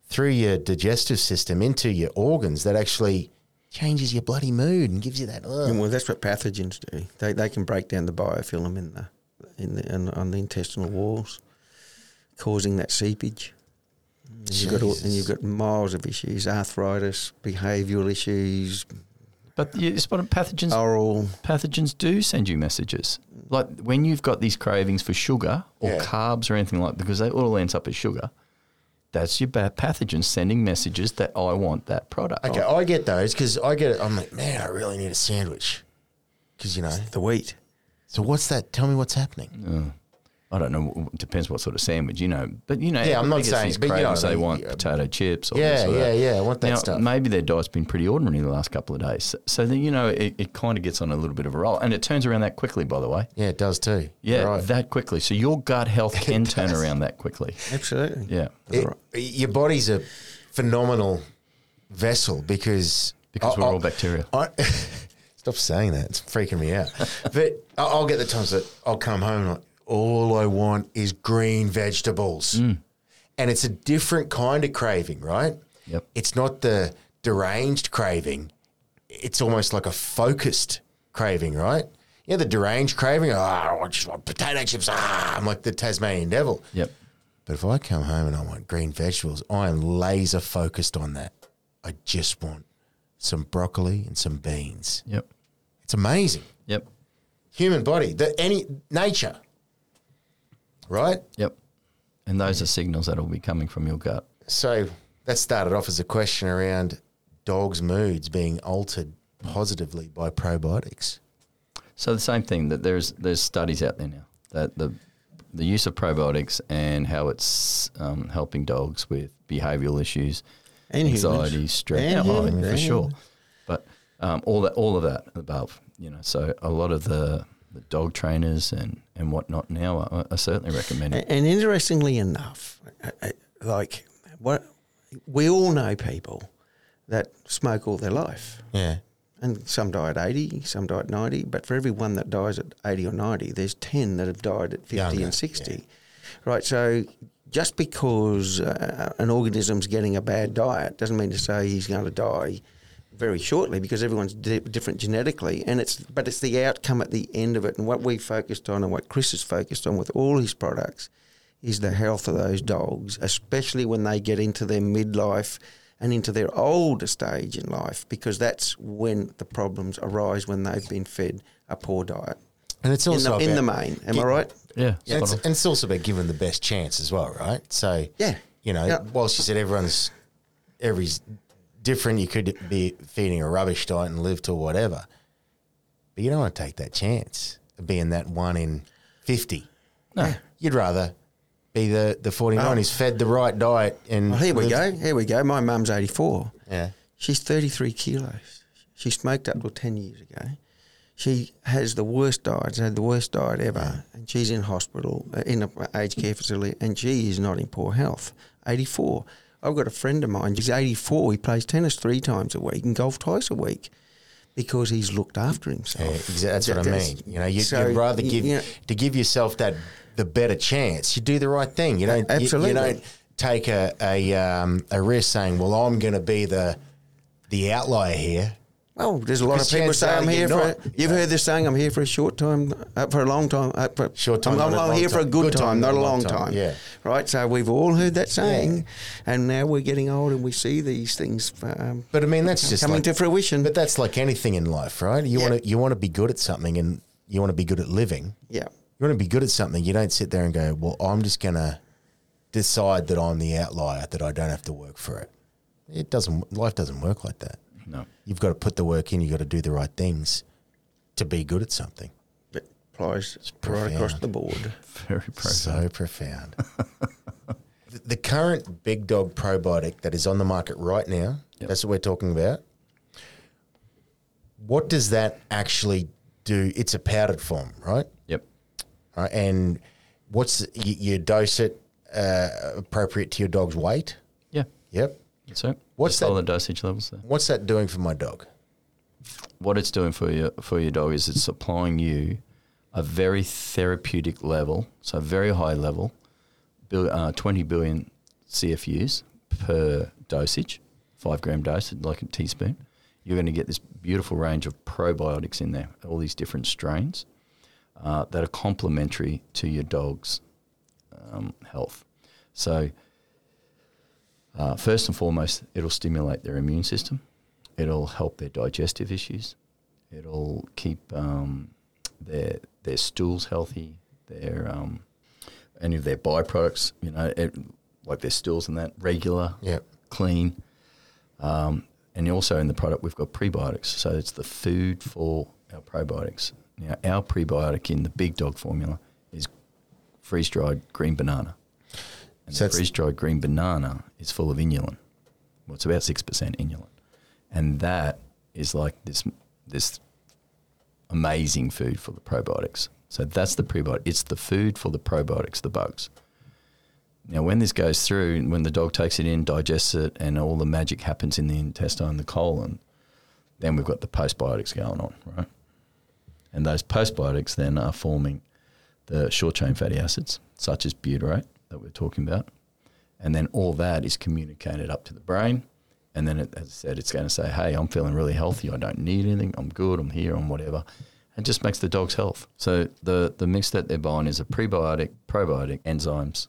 through your digestive system into your organs that actually changes your bloody mood and gives you that. "Ugh." Well, that's what pathogens do. They they can break down the biofilm in the in the in, on the intestinal walls, causing that seepage. And you've got all, and you've got miles of issues: arthritis, behavioural issues, But you, it's what pathogens oral. pathogens do send you messages. Like when you've got these cravings for sugar or Yeah. carbs or anything like because they all ends up as sugar. That's your bad pathogens sending messages that I want that product. Okay, I get those because I get it. I'm like, man, I really need a sandwich. Because you know, The wheat. so what's that? Tell me what's happening. Mm. I don't know. It depends what sort of sandwich, you know. But you know, Yeah, I'm not saying- these but you know cravings, what I they mean. want Yeah. potato chips. Or Yeah, yeah, yeah. I want that now, stuff. maybe their diet's been pretty ordinary the last couple of days, so, so then you know it, it kind of gets on a little bit of a roll, and it turns around that quickly. By the way, Yeah, it does too. yeah, right. that quickly. So your gut health *laughs* can turn around that quickly. Absolutely. Yeah, It- your body's a phenomenal vessel because because I- we're I- all bacteria. I, *laughs* stop saying that. It's freaking me out. *laughs* but I'll get the times that I'll come home and all I want is green vegetables. Mm. And it's a different kind of craving, right? Yep. It's not the deranged craving. It's almost like a focused craving, right? Yeah, the deranged craving, ah, I just want potato chips. Ah, I'm like the Tasmanian devil. Yep. But if I come home and I want green vegetables, I am laser focused on that. I just want some broccoli and some beans. Yep. It's amazing. Yep. Human body, the any nature, right? Yep. And those are signals that will be coming from your gut. So that started off as a question around dogs' moods being altered positively by probiotics. So the same thing that there's there's studies out there now that the the use of probiotics and how it's um, helping dogs with behavioural issues, And humans. anxiety, stress, And yeah, well, humans, for and sure. humans. But um, all that all of that above, you know. So a lot of the, the dog trainers and and whatnot now I, are certainly recommending. And, and interestingly enough, uh, uh, like what we all know people that smoke all their life. Yeah. And some die at 80, some die at 90, but for every one that dies at 80 or 90, there's 10 that have died at 50 Younger, and 60. Right, so just because uh, an organism's getting a bad diet doesn't mean to say he's going to die very shortly because everyone's di- different genetically and it's but it's the outcome at the end of it and what we focused on and what Chris is focused on with all his products is the health of those dogs especially when they get into their midlife and into their older stage in life because that's when the problems arise when they've been fed a poor diet And it's in also the, in the about- main am Yeah. I right yeah, Yeah, it's, and it's also about giving the best chance as well, right? So Yeah. you know, Yeah. whilst you said everyone's every's different, you could be feeding a rubbish diet and live to whatever, but you don't want to take that chance of being that one in fifty. No. You'd rather be the the forty nine who's fed the right diet and well, here we go here we go my mum's 84 Yeah, She's 33 kilos. She smoked up till 10 years ago. She has the worst diet, had the worst diet ever, and she's in hospital, uh, in an aged care facility, and she is not in poor health. 84. I've got a friend of mine, he's 84. He plays tennis three times a week and golf twice a week because he's looked after yeah himself. exa- that's what I That's- mean. You know, you, so, you'd rather give you know- to give yourself that the better chance. You do the right thing. You don't. you- You, don't take a a, um, a risk saying, "Well, I'm going to be the the outlier here." Well, there's a lot of people say I'm here for. not, You've heard this saying, I'm here for a short time, uh, for a long time. Uh, for, Short time, I'm, I'm, a I'm long here for a good, Good time, time, not a long time, time. yeah. Right. So we've all heard that saying, and now we're getting old and we see these things um, But I mean, that's just coming like, to fruition. But that's like anything in life, right? You Yeah. want to you want to be good at something, and you want to be good at living. yeah. You want to be good at something. You don't sit there and go, "Well, I'm just going to decide that I'm the outlier, that I don't have to work for it." It doesn't. Life doesn't work like that. No. You've got to put the work in. You've got to do the right things to be good at something. It applies right profound. across the board. *laughs* Very pro. So profound. *laughs* The- the current big dog probiotic that is on the market right now, Yep. that's what we're talking about. What does that actually do? It's a powdered form, right? Yep. Right, and what's you, you dose it uh, appropriate to your dog's weight? Yeah. Yep. It. What's Just all that- the dosage levels there. What's that doing for my dog? what it's doing for your for your dog is it's supplying you a very therapeutic level, so a very high level, uh, 20 billion CFUs per dosage, five gram dose, like a teaspoon. You're going to get this beautiful range of probiotics in there, all these different strains uh, that are complementary to your dog's um, health. So, uh, first and foremost, it'll stimulate their immune system. It'll help their digestive issues. It'll keep um, their their stools healthy. Their um, any of their byproducts, you know, it, like their stools and that regular, Yep. clean. Um, and also in the product, we've got prebiotics. So it's the food for our probiotics. Now, our prebiotic in the big dog formula is freeze dried green banana. And So the freeze dried green banana is full of inulin. Well, it's about 6% inulin. And that is like this, this amazing food for the probiotics. So that's the prebiotic. It's the food for the probiotics, the bugs. Now, when this goes through, when the dog takes it in, digests it, and all the magic happens in the intestine, the colon, then we've got the postbiotics going on, right? And those postbiotics then are forming the short chain fatty acids, such as butyrate that we're talking about. And then all that is communicated up to the brain. And then, it, as I said, it's going to say, hey, I'm feeling really healthy. I don't need anything. I'm good. I'm here. I'm whatever. It just makes the dog's health. So the, the mix that they're buying is a prebiotic, probiotic, enzymes.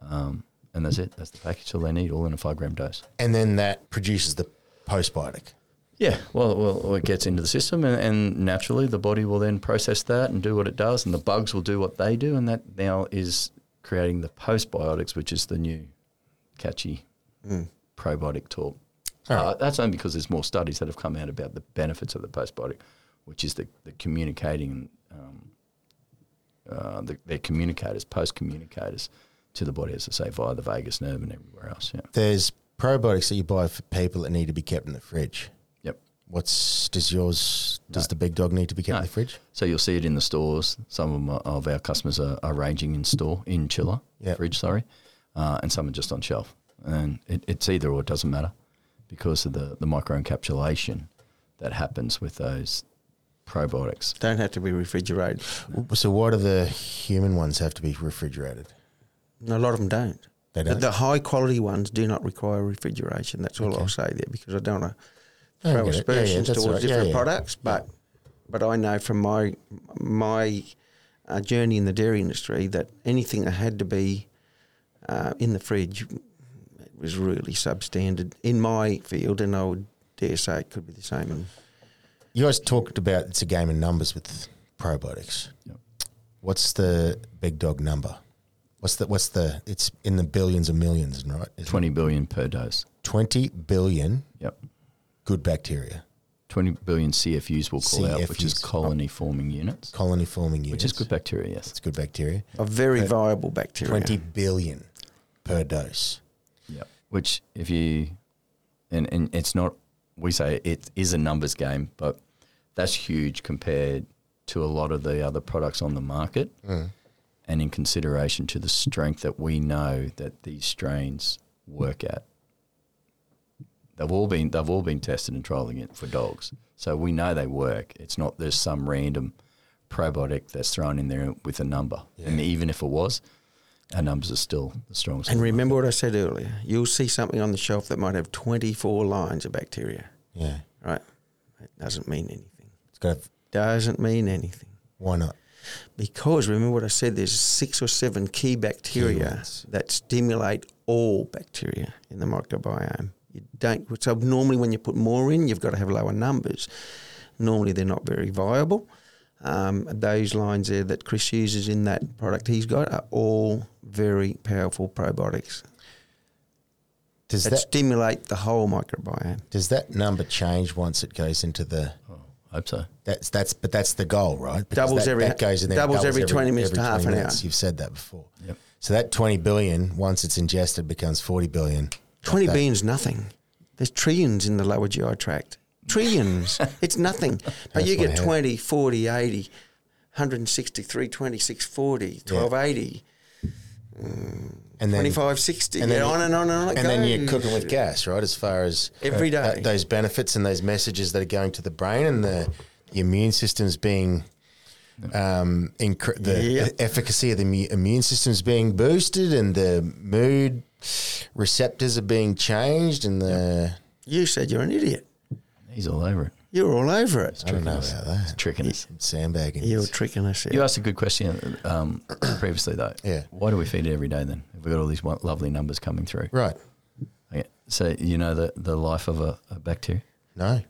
Um, and that's it. That's the package all they need, all in a five gram dose. And then that produces the postbiotic. Yeah, well, well, it gets into the system, and, and naturally the body will then process that and do what it does, and the bugs will do what they do, and that now is creating the postbiotics, which is the new catchy probiotic talk. All Uh, that's only because there's more studies that have come out about the benefits of the postbiotic, which is the, the communicating, um, uh, the, they're communicators, post communicators to the body, as I say, via the vagus nerve and everywhere else. Yeah. There's probiotics that you buy for people that need to be kept in the fridge. Yep. What's does yours? Does No. the big dog need to be kept in the fridge? So you'll see it in the stores. Some of, 'em are- of our customers are, are ranging in store, in chiller, Yep. fridge, sorry, uh, and some are just on shelf. And it, it's either or, it doesn't matter because of the, the microencapsulation that happens with those probiotics. Don't have to be refrigerated. So why do the human ones have to be refrigerated? A lot of them don't. They The, don't. the high quality ones do not require refrigeration. That's all I'll say there because I don't want to I throw get. Yeah, yeah, towards right. Different yeah. products, but but I know from my my uh, journey in the dairy industry that anything that had to be uh, in the fridge was really substandard in my field, and I would dare say it could be the same. In, You guys talked about it's a game of numbers with probiotics. Yep. What's the big dog number? What's the what's the? It's in the billions and millions, right? Isn't it? 20 billion per dose. Twenty billion Yep. Good bacteria, 20 billion CFUs we'll call out, which is colony forming units, colony forming units, which is good bacteria, yes. It's good bacteria. a very But viable bacteria. Twenty billion per dose. Yep. Which, if you, and, and it's not, we say it is a numbers game, but that's huge compared to a lot of the other products on the market. Mm. And in consideration to the strength that we know that these strains work at. They've all been they've all been tested and trialing it for dogs. So we know they work. It's not there's some random probiotic that's thrown in there with a number. And even if it was, our numbers are still the strongest. And remember what I said earlier. You'll see something on the shelf that might have 24 lines of bacteria, Yeah, right? It doesn't mean anything. it's got. To, Doesn't mean anything. why not? Because remember what I said, there's six or seven key bacteria ones. that stimulate all bacteria in the microbiome. You don't so normally when you put more in, you've got to have lower numbers. Normally they're not very viable. Um, those lines there that Chris uses in that product he's got are all very powerful probiotics Does that, that stimulate the whole microbiome. does that number change once it goes into the? Oh, I hope so. That's that's but that's the goal, right? Because Doubles that, every- that goes in there, doubles every 20 minutes to half an minutes. hour. You've said that before. Yep. So that twenty billion, once it's ingested, becomes forty billion. 20 That- billion's nothing. There's trillions in the lower GI tract. Trillions. *laughs* it's nothing. But That's you get head. 20, 40, 80, 163, 26, 40, 1280, and then 25, 60, and then on and on and on and then you're cooking with gas, right? As far as Every day. that- those benefits and those messages that are going to the brain and the, the immune system's being. Um, incre- the Yep. efficacy of the mu- immune system's being boosted, and the mood receptors are being changed, and the You said you're an idiot. He's all over it. You're all over it. I don't know about that. Tricking us. Sandbagging. You're tricking us You asked a good question um, *coughs* previously, though. Yeah. Why do we feed it every day then? If we've got all these lovely numbers coming through. Right. Okay. So, you know the, the life of a, a bacteria? No.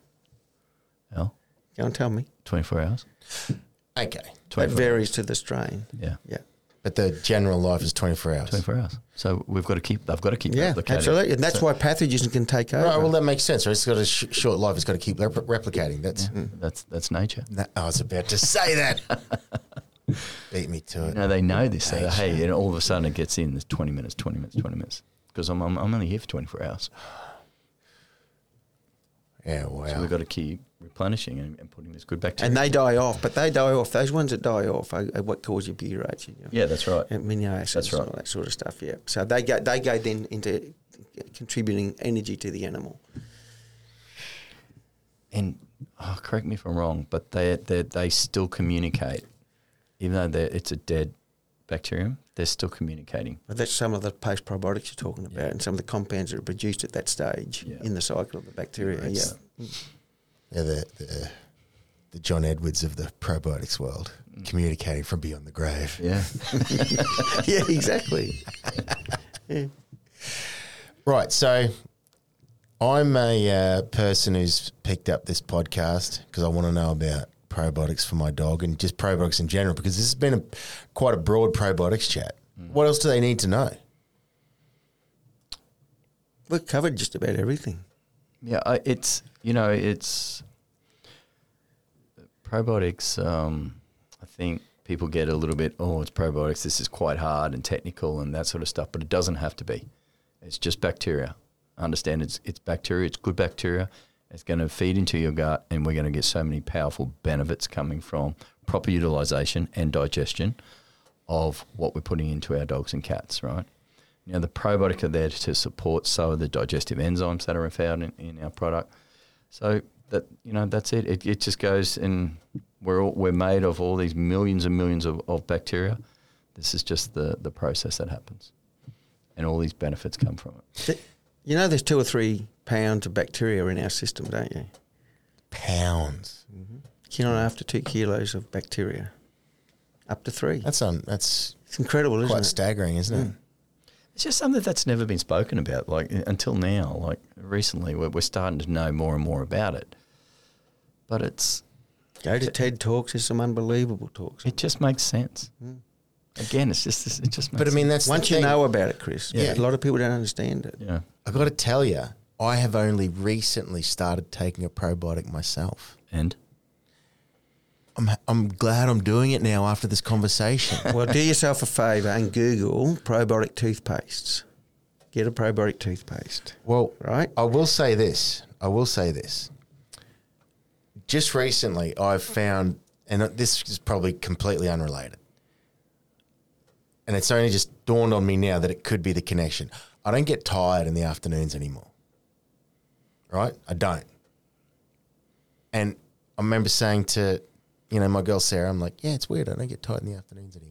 Al? Don't tell me. 24 hours? Okay. That 24 varies to the strain. Yeah. Yeah. But the general life is 24 hours. 24 hours. So we've got to keep, they've got to keep Yeah, replicating. absolutely. And that's So- why pathogens can take over. Right, well, that makes sense. Right? It's got a sh- short life. It's got to keep rep- replicating. That's. Mm. That's, that's nature. That, I was about to say that. *laughs* Beat me to it. know, they know this. They, Nature. hey, and all of a sudden it gets in. There's 20 minutes, 20 minutes, 20 minutes. Because I'm, I'm, I'm only here for 24 hours. Yeah, So we've got to keep replenishing and, and putting this good bacteria. and they die off, but they die off. Those ones that die off are, are what cause your butyrate. You know? yeah, that's right. amino acids That's right. and all that sort of stuff. Yeah. So they go they go then into contributing energy to the animal. and oh, correct me if I'm wrong, but they they they still communicate, even though it's a dead bacterium. They're still communicating. But that's some of the post probiotics you're talking about, Yeah. and some of the compounds that are produced at that stage Yeah. in the cycle of the bacteria. Yeah. It's- Yeah, the, the the John Edwards of the probiotics world, communicating from beyond the grave. Yeah, *laughs* yeah. Exactly. *laughs* Right. So, I'm a uh, person who's picked up this podcast because I want to know about probiotics for my dog and just probiotics in general because this has been a quite a broad probiotics chat. What else do they need to know? We've covered just about everything. Yeah, I, it's you know it's probiotics. Um, I think people get a little bit oh it's probiotics. This is quite hard and technical and that sort of stuff, but it doesn't have to be. It's just bacteria. I Understand it's it's bacteria. It's good bacteria. It's going to feed into your gut, and we're going to get so many powerful benefits coming from proper utilization and digestion of what we're putting into our dogs and cats. Right. Know, the probiotic are there to support some of the digestive enzymes that are found in, in our product. So that you know, that's it. It, it just goes and we're all, we're made of all these millions and millions of, of bacteria. This is just the the process that happens, and all these benefits come from it. Th- You know, there's two or three pounds of bacteria in our system, don't you? Pounds. Kilo and a half to two kilos of bacteria, up to three. That's un, that's It's incredible, isn't quite it? Quite staggering, isn't it? Mm. It's just something that's never been spoken about, like until now. Like recently, we're, we're starting to know more and more about it. But it's Go to TED Talks. There's some unbelievable talks. it just makes sense. Mm. Again, it's just it just. Makes But I mean, that's Once you thing. know about it, Chris, Yeah. a lot of people don't understand it. yeah, I got to tell you, I have only recently started taking a probiotic myself. and I'm I'm glad I'm doing it now after this conversation. *laughs* Well, do yourself a favour and Google probiotic toothpastes. Get a probiotic toothpaste, well, right? I will say this. I will say this. Just recently, I've found, and this is probably completely unrelated, and it's only just dawned on me now that it could be the connection. I don't get tired in the afternoons anymore. Right? I don't. And I remember saying to, you know, my girl Sarah, I'm like, yeah, it's weird. I don't get tired in the afternoons anymore.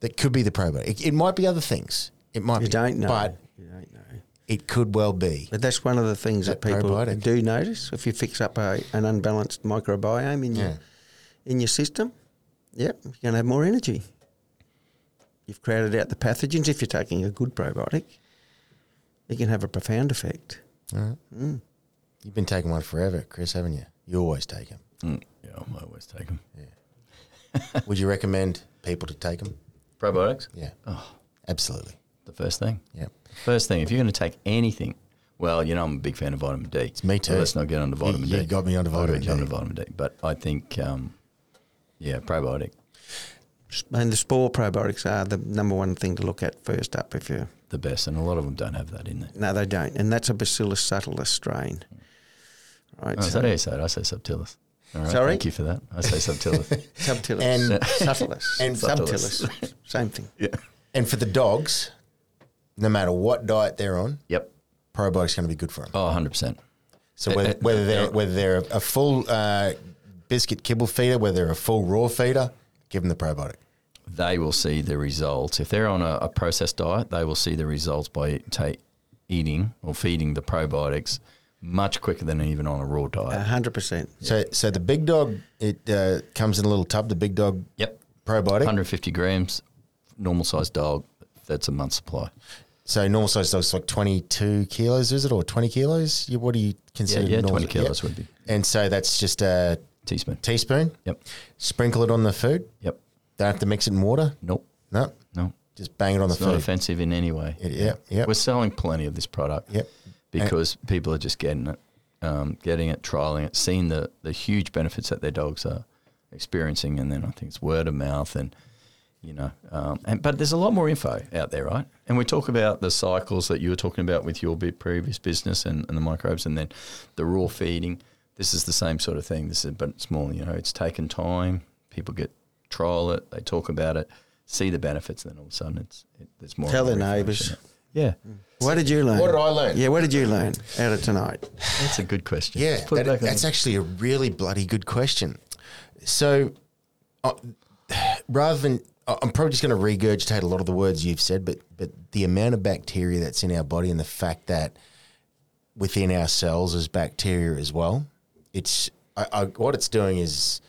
That could be the probiotic. It, it might be other things. It might You be. don't know. But you don't know. it could well be. But that's one of the things that, That people probiotic. do notice. If you fix up a, an unbalanced microbiome in your in your system, yep, you're going to have more energy. You've crowded out the pathogens. If you're taking a good probiotic, it can have a profound effect. All right. Mm. You've been taking one forever, Chris, haven't you? You always take them. mm, yeah, I always take them. Yeah. *laughs* Would you recommend people to take them? Probiotics, Yeah. Oh. Absolutely. the first thing. Yeah. First thing, if you're going to take anything, well, you know, I'm a big fan of vitamin D. It's me too. let's not get onto vitamin you D. You got me onto I'll vitamin get you onto D. vitamin D. But I think, um, yeah, probiotic. And the spore probiotics are the number one thing to look at first up. If you're the best, and a lot of them don't have that in there. no, they don't, and that's a Bacillus subtilis strain. Right, Oh, is that how you say it? I say subtilis. All right, Sorry? Thank you for that. I say subtilis. *laughs* subtilis And- *laughs* subtilis and subtilis, same thing. yeah. And for the dogs, no matter what diet they're on, Yep. probiotic's going to be good for them. Oh, 100%. So whether, uh, whether they're whether they're a full uh, biscuit kibble feeder, whether they're a full raw feeder, give them the probiotic. They will see the results. If they're on a, a processed diet, they will see the results by ta- eating or feeding the probiotics much quicker than even on a raw diet. A hundred percent. So so the big dog it uh, comes in a little tub. The big dog Yep. probiotic. 150 grams, normal sized dog. That's a month supply. So normal size dog's like twenty two kilos, is it, or twenty kilos? You, what do you Yeah, consider? yeah, normal? 20 kilos would be And so that's just a teaspoon. teaspoon. Yep. Sprinkle it on the food. Yep. Don't have to mix it in water. Nope. No, No. just bang it on It's the not food. offensive in any way. It- yeah, yep. We're selling plenty of this product. Yep. Because people are just getting it, um, getting it, trialing it, seeing the, the huge benefits that their dogs are experiencing, and then I think it's word of mouth, and you know, um, and but there's a lot more info out there, right? And we talk about the cycles that you were talking about with your previous business and, and the microbes, and then the raw feeding. This is the same sort of thing. This is, but it's more, you know, it's taken time. People get trial it, they talk about it, see the benefits, and then all of a sudden it's it, there's more. Tell and their neighbours. Yeah, What did you learn? What did I learn? Yeah, what did you learn out of tonight? that's a good question. Yeah, Let's it that- back on that's the- actually a really bloody good question. So, uh, rather than I- I'm probably just going to regurgitate a lot of the words you've said, but but the amount of bacteria that's in our body and the fact that within our cells is bacteria as well. It's I, I, what it's doing is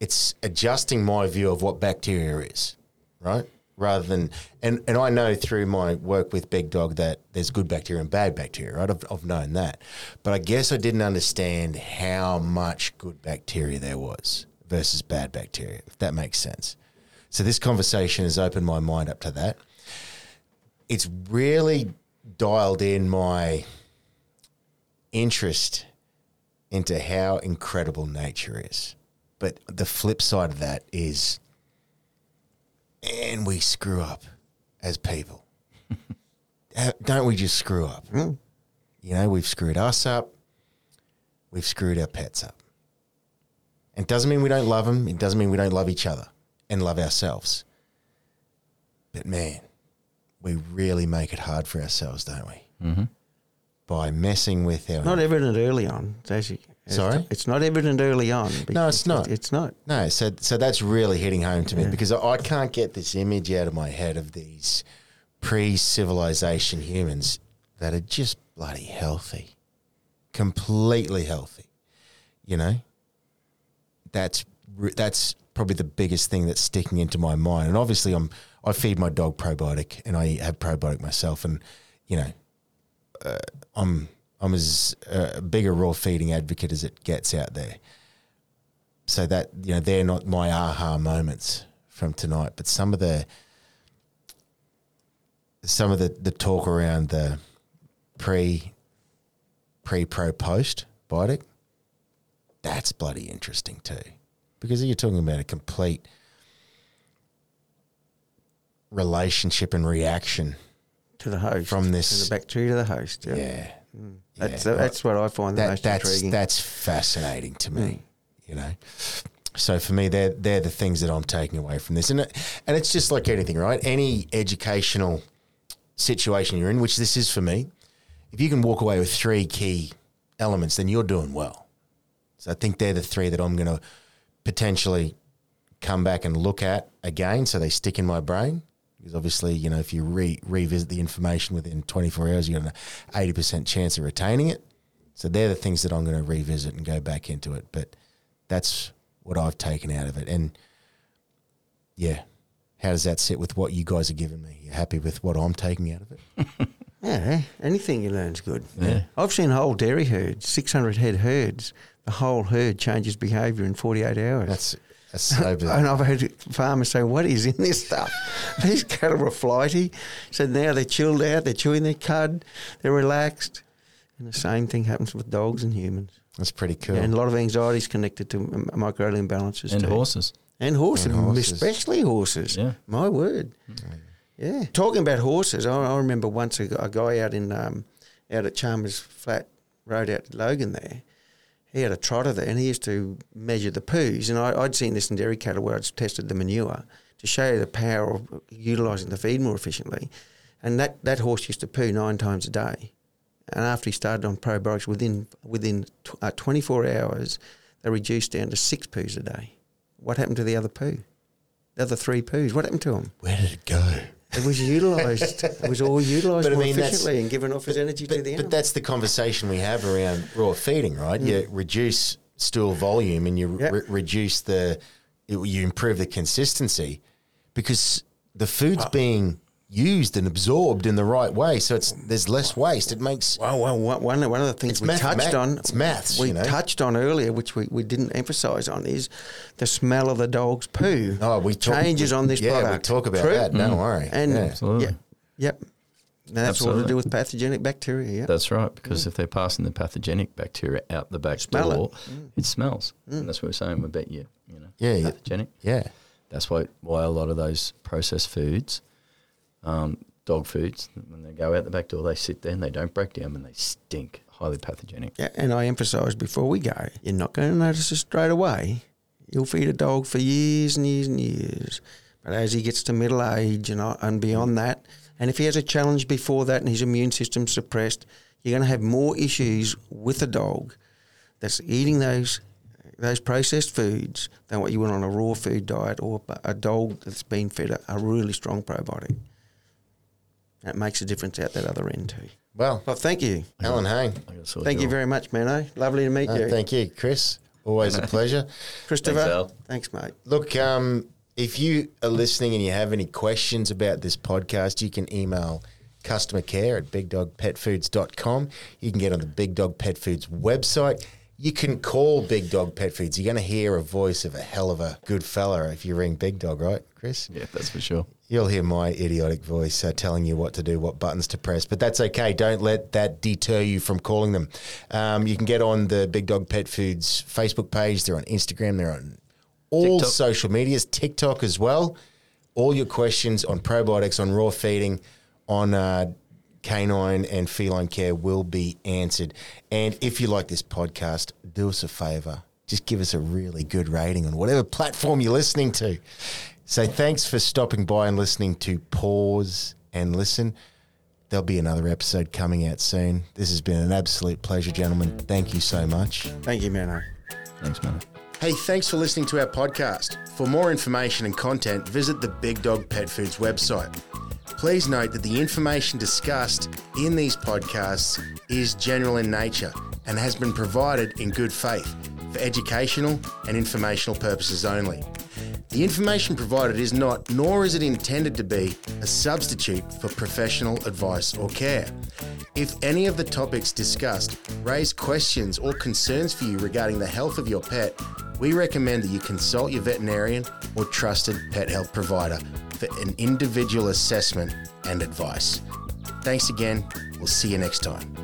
it's adjusting my view of what bacteria is, right? Rather than and and I know through my work with Big Dog that there's good bacteria and bad bacteria, right? I've, I've known that, but I guess I didn't understand how much good bacteria there was versus bad bacteria, if that makes sense. So this conversation has opened my mind up to that. It's really dialed in my interest into how incredible nature is. But the flip side of that is, and we screw up as people. *laughs* Uh, Don't we just screw up? You know, we've screwed us up. We've screwed our pets up. And it doesn't mean we don't love them. It doesn't mean we don't love each other and love ourselves. But man, we really make it hard for ourselves, don't we? Mm-hmm. By messing with our. Not evident early on. It's actually, it's Sorry? It's not evident early on. No, it's not. It's not. No, so so that's really hitting home to me because I, I can't get this image out of my head of these pre-civilization humans that are just bloody healthy, completely healthy. You know, that's that's probably the biggest thing that's sticking into my mind. And obviously, I'm I feed my dog probiotic, and I have probiotic myself, and you know, uh, I'm I'm as uh, big a raw feeding advocate as it gets out there so that you know they're not my aha moments from tonight, but some of the some of the, the talk around the pre pre pro post biotic, that's bloody interesting too, because you're talking about a complete relationship and reaction. To the host. From this- To the bacteria to the host. Yeah. Yeah, That's, Yeah. that's what I find the that, most that's intriguing. that's fascinating to me. Mm. You know, so for me, they're they're the things that I'm taking away from this, and it, and it's just like anything, right? Any educational situation you're in, which this is for me, if you can walk away with three key elements, then you're doing well. So I think they're the three that I'm going to potentially come back and look at again, so they stick in my brain. Because obviously, you know, if you re- revisit the information within 24 hours, you've got an 80% chance of retaining it. So they're the things that I'm going to revisit and go back into it. But that's what I've taken out of it. And yeah, how does that sit with what you guys are giving me? You happy with what I'm taking out of it? *laughs* yeah, anything you learn's good. Yeah. I've seen whole dairy herds, 600 head herds. The whole herd changes behaviour in 48 hours. That's that's so *laughs* bizarre. and I've heard farmers say, "What is in this stuff? *laughs* These cattle are flighty." So now they're chilled out, they're chewing their cud, they're relaxed, and the same thing happens with dogs and humans. That's pretty cool. And a lot of anxiety is connected to m- microbial imbalances and too. horses. and horses, And horses. especially horses. Yeah. My word. Yeah. Talking about horses, I, I remember once a, a guy out in um, out at Chalmers Flat Road out to Logan there. He had a trotter there, and he used to measure the poos. And I, I'd seen this in dairy cattle where I'd tested the manure to show you the power of utilising the feed more efficiently. And that, that horse used to poo nine times a day. And after he started on probiotics, within within uh, 24 hours, they reduced down to six poos a day. What happened to the other poo? The other three poos, what happened to them? Where did it go? It was utilised. it was all utilised But I more mean, efficiently and given off as energy to But, the but that's the conversation we have around raw feeding, right? You mm. reduce stool volume and you Yep. re- reduce the, you improve the consistency because the food's ah. being used and absorbed in the right way. So it's there's less waste. It makes Well, well, one, one one of the things we math- touched math- on, it's maths, we you know. touched on earlier, which we, we didn't emphasise on, is the smell of the dog's poo. oh we talk, changes on this yeah, product. we talk about True. that. Don't mm-hmm. worry. And yeah. Absolutely. yeah, yep, And that's all to Absolutely. do with pathogenic bacteria. Yeah, That's right, because mm. if they're passing the pathogenic bacteria out the back Smell it. door, mm. it, smells. And mm. that's what we're saying. We bet you, you know, Yeah, yeah. pathogenic. yeah. That's why why a lot of those processed foods, um, dog foods, when they go out the back door, they sit there and they don't break down and they stink. Highly pathogenic. Yeah, and I emphasise before we go, you're not going to notice it straight away. You'll feed a dog for years and years and years. But as he gets to middle age and, and beyond that, and if he has a challenge before that and his immune system's suppressed, you're going to have more issues with a dog that's eating those those processed foods than what you would on a raw food diet or a dog that's been fed a, a really strong probiotic. That makes a difference out that other end too. Well, Well, thank you. Allan Hain. I got a sore Thank you jaw. very much, Mano. Lovely to meet Uh, you. thank you, Chris. Always a *laughs* pleasure. Christopher. Thanks, Al. Thanks, mate. Look, um, if you are listening and you have any questions about this podcast, you can email customer care at bigdogpetfoods.com. You can get on the Big Dog Pet Foods website. You can call Big Dog Pet Foods. You're going to hear a voice of a hell of a good fella if you ring Big Dog, right, Chris? Yeah, that's for sure. You'll hear my idiotic voice uh, telling you what to do, what buttons to press, but that's okay. Don't let that deter you from calling them. Um, you can get on the Big Dog Pet Foods Facebook page. They're on Instagram. They're on all TikTok. social medias, TikTok as well. All your questions on probiotics, on raw feeding, on uh, canine and feline care will be answered. And if you like this podcast, do us a favor. Just give us a really good rating on whatever platform you're listening to. So thanks for stopping by and listening to Paws and Listen. There'll be another episode coming out soon. This has been an absolute pleasure, gentlemen. Thank you so much. Thank you, Mano. Thanks, Mano. Hey, thanks for listening to our podcast. For more information and content, visit the Big Dog Pet Foods website. Please note that the information discussed in these podcasts is general in nature and has been provided in good faith for educational and informational purposes only. The information provided is not, nor is it intended to be, a substitute for professional advice or care. If any of the topics discussed raise questions or concerns for you regarding the health of your pet, we recommend that you consult your veterinarian or trusted pet health provider for an individual assessment and advice. Thanks again. We'll see you next time.